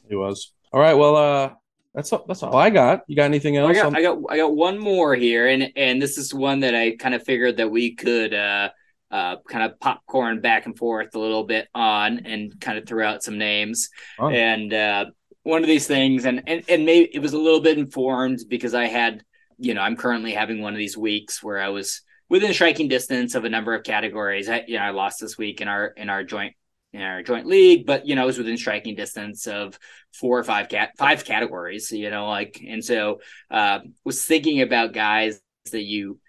He was all right. Well, uh, that's all, that's all I got. You got anything else? I got, on- I got, I got one more here, and and this is one that I kind of figured that we could uh, uh, kind of popcorn back and forth a little bit on, and kind of throw out some names. Oh. And uh, one of these things, and and and maybe it was a little bit informed because I had, you know, I'm currently having one of these weeks where I was within striking distance of a number of categories. I, you know, I lost this week in our in our joint in our joint league, but you know, I was within striking distance of four or five cat five categories, you know, like and so uh was thinking about guys that you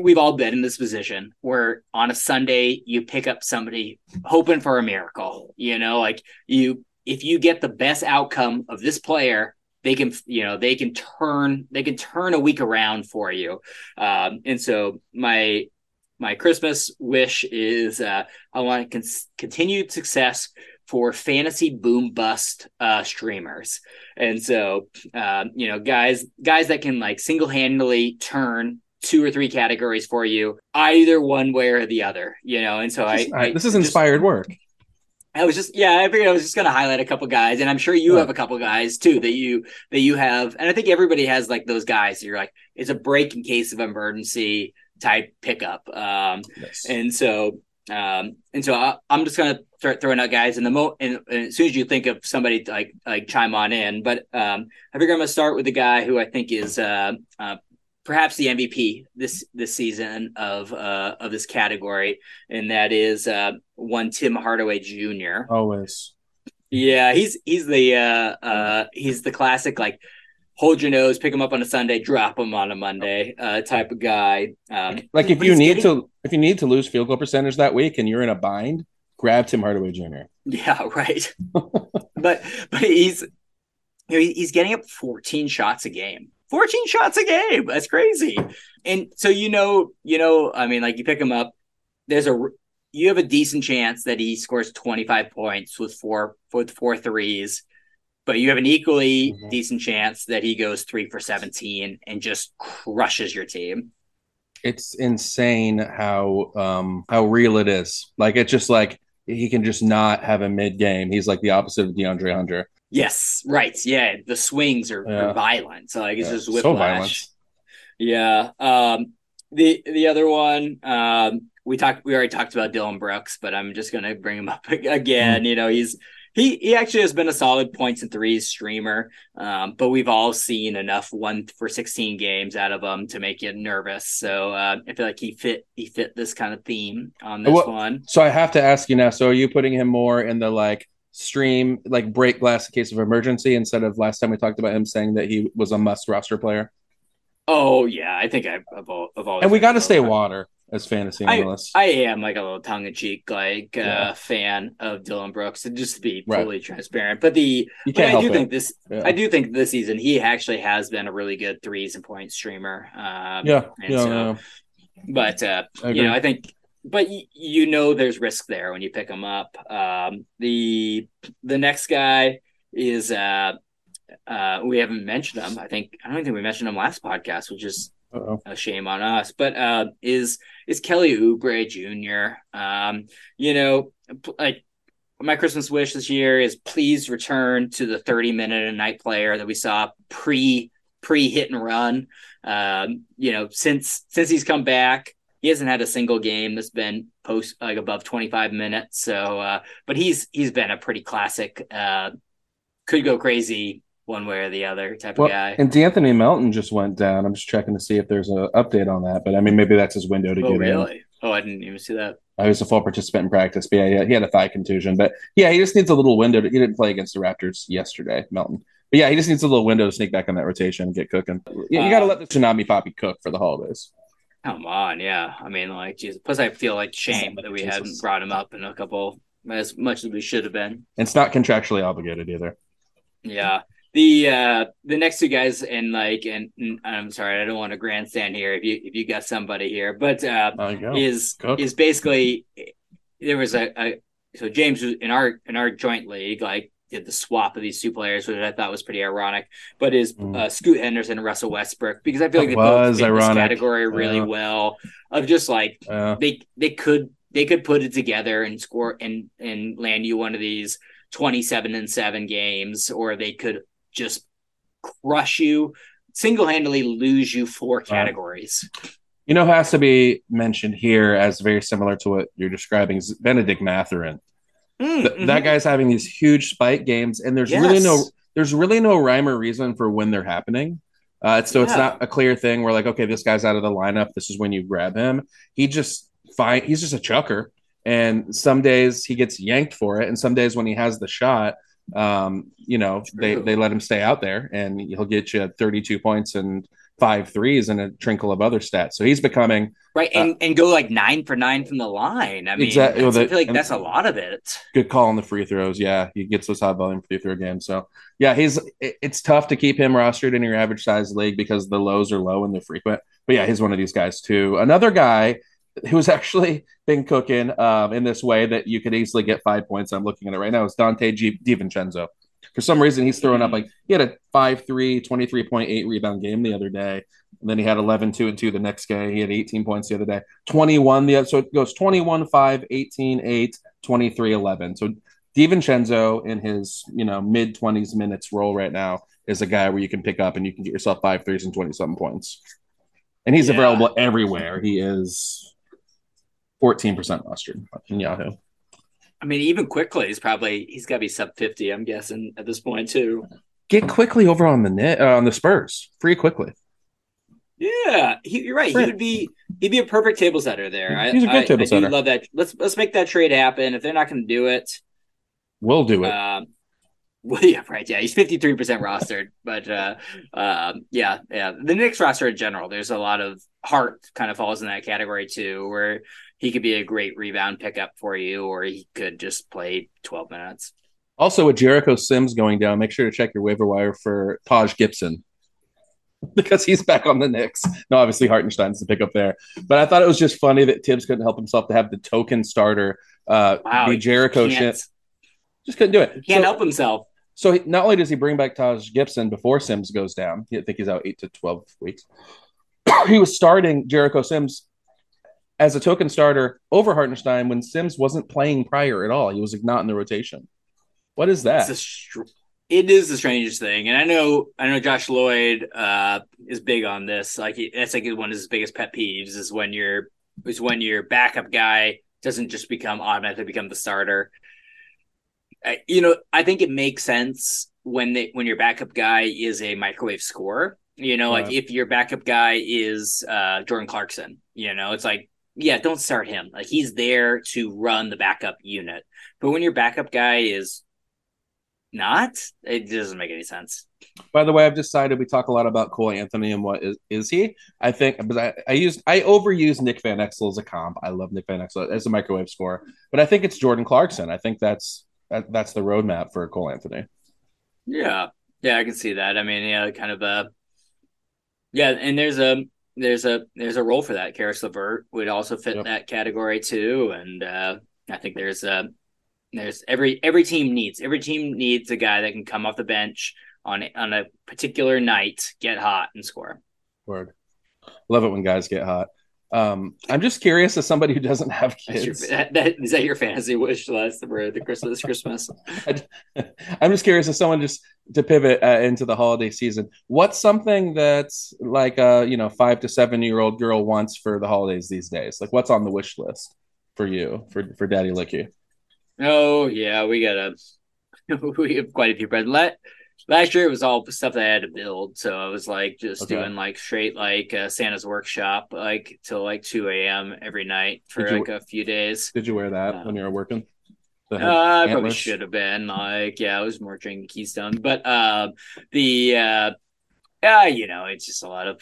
we've all been in this position where on a Sunday you pick up somebody hoping for a miracle, you know, like you if you get the best outcome of this player, they can you know they can turn they can turn a week around for you. Um and so my my Christmas wish is uh, I want con- continued success for fantasy boom bust uh, streamers, and so um, you know guys guys that can like single handedly turn two or three categories for you, either one way or the other. You know, and so I, I this is inspired just, work. I was just yeah, I figured I was just gonna highlight a couple guys, and I'm sure you yeah. have a couple guys too that you that you have, and I think everybody has like those guys. you're like, it's a break in case of emergency type pickup, um, yes. and so um, and so I, am just gonna start throwing out guys, and the mo and, and, as soon as you think of somebody like like chime on in, but um, I figure I'm gonna start with the guy who I think is uh, uh, perhaps the MVP this this season of uh, of this category, and that is uh, one Tim Hardaway Jr. Always, yeah, he's he's the uh, uh, he's the classic like hold your nose, pick him up on a Sunday, drop him on a Monday uh, type of guy. Um, like if you need getting... to if you need to lose field goal percentage that week and you're in a bind, grab Tim Hardaway Jr. Yeah, (laughs) right. but but he's you know, he's getting up 14 shots a game. 14 shots a game. That's crazy. And so you know, you know, I mean, like you pick him up, there's a you have a decent chance that he scores 25 points with four with four threes, but you have an equally mm-hmm. decent chance that he goes three for 17 and just crushes your team. It's insane how um how real it is. Like it's just like he can just not have a mid game. He's like the opposite of DeAndre Hunter. Yes, right. Yeah, the swings are, yeah. are violent. So like it's yeah. just whiplash. So yeah. Um the the other one, um, we talked we already talked about Dillon Brooks, but I'm just gonna bring him up (laughs) again. Mm. You know, he's he he actually has been a solid points and threes streamer, um, but we've all seen enough one for sixteen games out of him to make you nervous. So uh, I feel like he fit he fit this kind of theme on this well, one. So I have to ask you now. So are you putting him more in the like stream like break glass in case of emergency instead of last time we talked about him saying that he was a must roster player? Oh yeah, I think I've, I've, I've always. And we got to stay water as fantasy analysts. I, I am like a little tongue in cheek like uh, yeah. uh, fan of Dillon Brooks, and just to be fully right. transparent. But the you can't I do it. think this yeah. I do think this season he actually has been a really good threes and point streamer. Um, yeah, yeah, so, yeah, But uh, you know, I think but y- you know there's risk there when you pick him up. Um, the the next guy is uh, uh, we haven't mentioned him. I think I don't think we mentioned him last podcast, which is Uh-oh. a shame on us. But uh, is is Kelly Oubre Jr. Um, you know, like my Christmas wish this year is please return to the 30 minute a night player that we saw pre pre hit and run. Um, you know, since since he's come back, he hasn't had a single game that's been post like above 25 minutes. So, uh, but he's he's been a pretty classic. Uh, could go crazy one way or the other type well, of guy. And De'Anthony Melton just went down. I'm just checking to see if there's an update on that. But I mean, maybe that's his window to oh, get really? in. Oh, I didn't even see that. I was a full participant in practice, but yeah, he had a thigh contusion. But yeah, he just needs a little window. To, he didn't play against the Raptors yesterday, Melton. But yeah, he just needs a little window to sneak back on that rotation and get cooking. You, you got to uh, let the Tsunami Papi cook for the holidays. Come on, yeah. I mean, like, Jesus. Plus, I feel like shame that we Jesus. hadn't brought him up in a couple as much as we should have been. It's not contractually obligated either. Yeah. The uh the next two guys and like and, and I'm sorry I don't want to grandstand here if you if you got somebody here but uh is Cook. is basically there was a, a so James was in our in our joint league like did the swap of these two players, which I thought was pretty ironic. But is mm. uh, Scoot Henderson and Russell Westbrook because I feel like they both fit ironic. this category really yeah. well of just like yeah. they they could they could put it together and score and and land you one of these twenty seven and seven games, or they could just crush you single handedly lose you four categories. You know, has to be mentioned here as very similar to what you're describing is Bennedict Mathurin. Mm, Th- mm-hmm. That guy's having these huge spike games, and there's yes. really no there's really no rhyme or reason for when they're happening. Uh, so yeah. it's not a clear thing where like, okay, this guy's out of the lineup. This is when you grab him. He just fine. He's just a chucker, and some days he gets yanked for it, and some days when he has the shot, um, you know, they they let him stay out there, and he'll get you 32 points and five threes and a trinkle of other stats. So he's becoming right and, uh, and go like nine for nine from the line. I mean, exactly. Well, I feel like that's a lot of it. Good call on the free throws. Yeah, he gets those high volume free throw games. So yeah, he's it's tough to keep him rostered in your average size league because the lows are low and they're frequent. But yeah, he's one of these guys too. Another guy who's (laughs) actually been cooking um, in this way that you could easily get five points. I'm looking at it right now. Is Donte G- DiVincenzo. For some reason, he's throwing up like he had a 5 3, 23.8 rebound game the other day. And then he had 11, 2, and 2 the next day. He had 18 points the other day. 21 the other. So it goes 21, 5, 18, 8, 23, 11. So DiVincenzo in his, you know, mid 20s minutes role right now is a guy where you can pick up and you can get yourself five threes and 20 something points. And he's yeah. available everywhere. He is 14% rostered in Yahoo. I mean, even Quickley, he's probably he's got to be sub 50, I'm guessing, at this point, too. Get Quickley over on the net uh, on the Spurs. Free Quickley. Yeah, he, you're right. He would be he'd be a perfect table setter there. He's a good I, table I, setter. I love that. Let's let's make that trade happen. If they're not going to do it, we'll do it. Um, (laughs) well, yeah, right. Yeah, he's fifty three percent rostered, but uh, um, yeah, yeah. The Knicks roster in general, there's a lot of Hart kind of falls in that category too, where he could be a great rebound pickup for you, or he could just play twelve minutes. Also, with Jericho Sims going down, make sure to check your waiver wire for Taj Gibson. (laughs) because he's back on the Knicks. No, obviously Hartenstein's the pickup there. But I thought it was just funny that Thibs couldn't help himself to have the token starter uh wow, be Jericho Sims. Just couldn't do it. He can't so, help himself. So he, not only does he bring back Taj Gibson before Sims goes down, I think he's out eight to twelve weeks. (coughs) he was starting Jericho Sims as a token starter over Hartenstein when Sims wasn't playing prior at all. He was like, not in the rotation. What is that? it is the strangest thing, and I know I know Josh Lloyd uh, is big on this. Like that's like one of his biggest pet peeves is when your is when your backup guy doesn't just become automatically become the starter. I, you know, I think it makes sense when they when your backup guy is a microwave scorer. You know, like if your backup guy is uh, Jordan Clarkson, you know, it's like yeah, don't start him. Like he's there to run the backup unit. But when your backup guy is not? It doesn't make any sense. By the way, I've decided we talk a lot about Cole Anthony and what is is he? I think but I, I use I overuse Nick Van Exel as a comp. I love Nick Van Exel as a microwave scorer, but I think it's Jordan Clarkson. I think that's that, that's the roadmap for Cole Anthony. Yeah, yeah, I can see that. I mean, yeah, kind of a yeah, and there's a there's a there's a role for that. Caris LeVert would also fit yep. that category too, and uh, I think there's a there's every every team needs every team needs a guy that can come off the bench on on a particular night, get hot and score. Word, love it when guys get hot. Um, I'm just curious as somebody who doesn't have kids. Your, (laughs) that, that, is that your fantasy wish list for the Christmas Christmas? (laughs) I'm just curious as someone just to pivot uh, into the holiday season. What's something that's like a you know five to seven year old girl wants for the holidays these days? Like what's on the wish list for you for for Daddy Licky? Oh yeah, we got a (laughs) we have quite a few presents. Let last year it was all stuff that I had to build, so I was like just okay. doing like straight like uh, Santa's workshop like till like two a.m. every night for like a few days. Did you wear that uh, when you were working? Uh, I probably should have been like yeah, I was more drinking Keystone, but uh, the uh, yeah, you know, it's just a lot of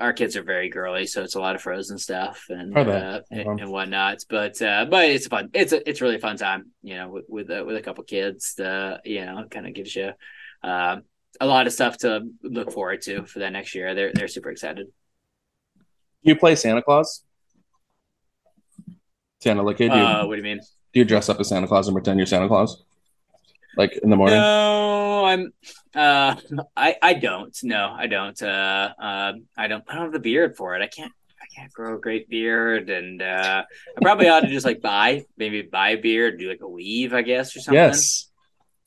our kids are very girly, so it's a lot of frozen stuff and uh, and, and, whatnot. But uh, but it's fun. It's a it's really a fun time, you know, with with, uh, with a couple kids. The you know, it kind of gives you uh, a lot of stuff to look forward to for that next year. They're they're super excited. Do You play Santa Claus? Santa, like, hey, do you, uh, what do you mean? Do you dress up as Santa Claus and pretend you're Santa Claus? like in the morning? No, I'm. Uh, I I don't. No, I don't. Uh, uh, I don't. I don't have the beard for it. I can't. I can't grow a great beard, and uh, I probably ought to just like buy maybe buy a beard, do like a weave, I guess, or something. Yes.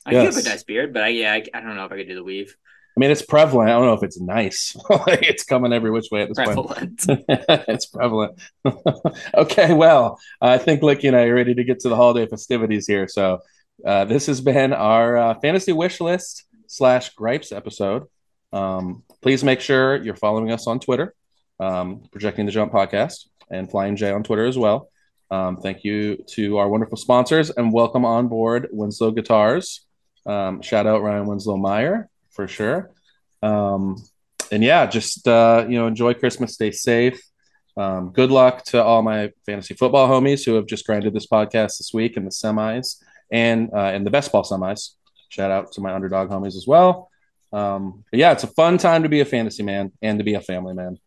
I yes. have a nice beard, but I yeah, I, I don't know if I could do the weave. I mean, it's prevalent. I don't know if it's nice. (laughs) it's coming every which way at this prevalent. point. (laughs) it's prevalent. (laughs) okay, well, I think Licky and I are ready to get to the holiday festivities here. So uh, this has been our uh, fantasy wish list slash gripes episode. Um, please make sure you're following us on Twitter, um, Projecting the Jump podcast, and Flying J on Twitter as well. Um, thank you to our wonderful sponsors and welcome on board Winslow Guitars. Um, shout out Ryan Winslow Meyer for sure. Um, and yeah, just uh, you know, enjoy Christmas, stay safe. Um, good luck to all my fantasy football homies who have just grinded this podcast this week in the semis and uh, in the best ball semis. Shout out to my underdog homies as well. Um, but yeah, it's a fun time to be a fantasy man and to be a family man.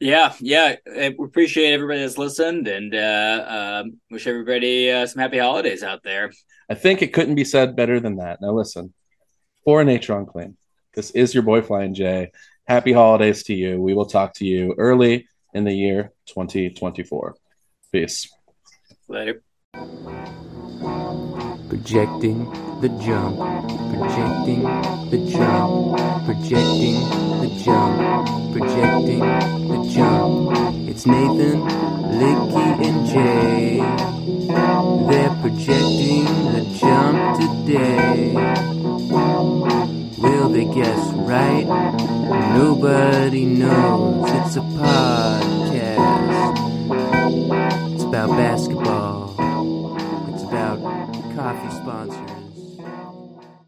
Yeah, yeah. We appreciate everybody that's listened and uh, um, wish everybody uh, some happy holidays out there. I think it couldn't be said better than that. Now, listen, for Natron Clean, this is your boy Flying J. Happy holidays to you. We will talk to you early in the year 2024. Peace. Later. Projecting the jump, projecting the jump, projecting the jump, projecting the jump. It's Nathan, Licky, and Jay. They're projecting the jump today. Will they guess right? Nobody knows. It's a podcast. It's about basketball. Sponsors.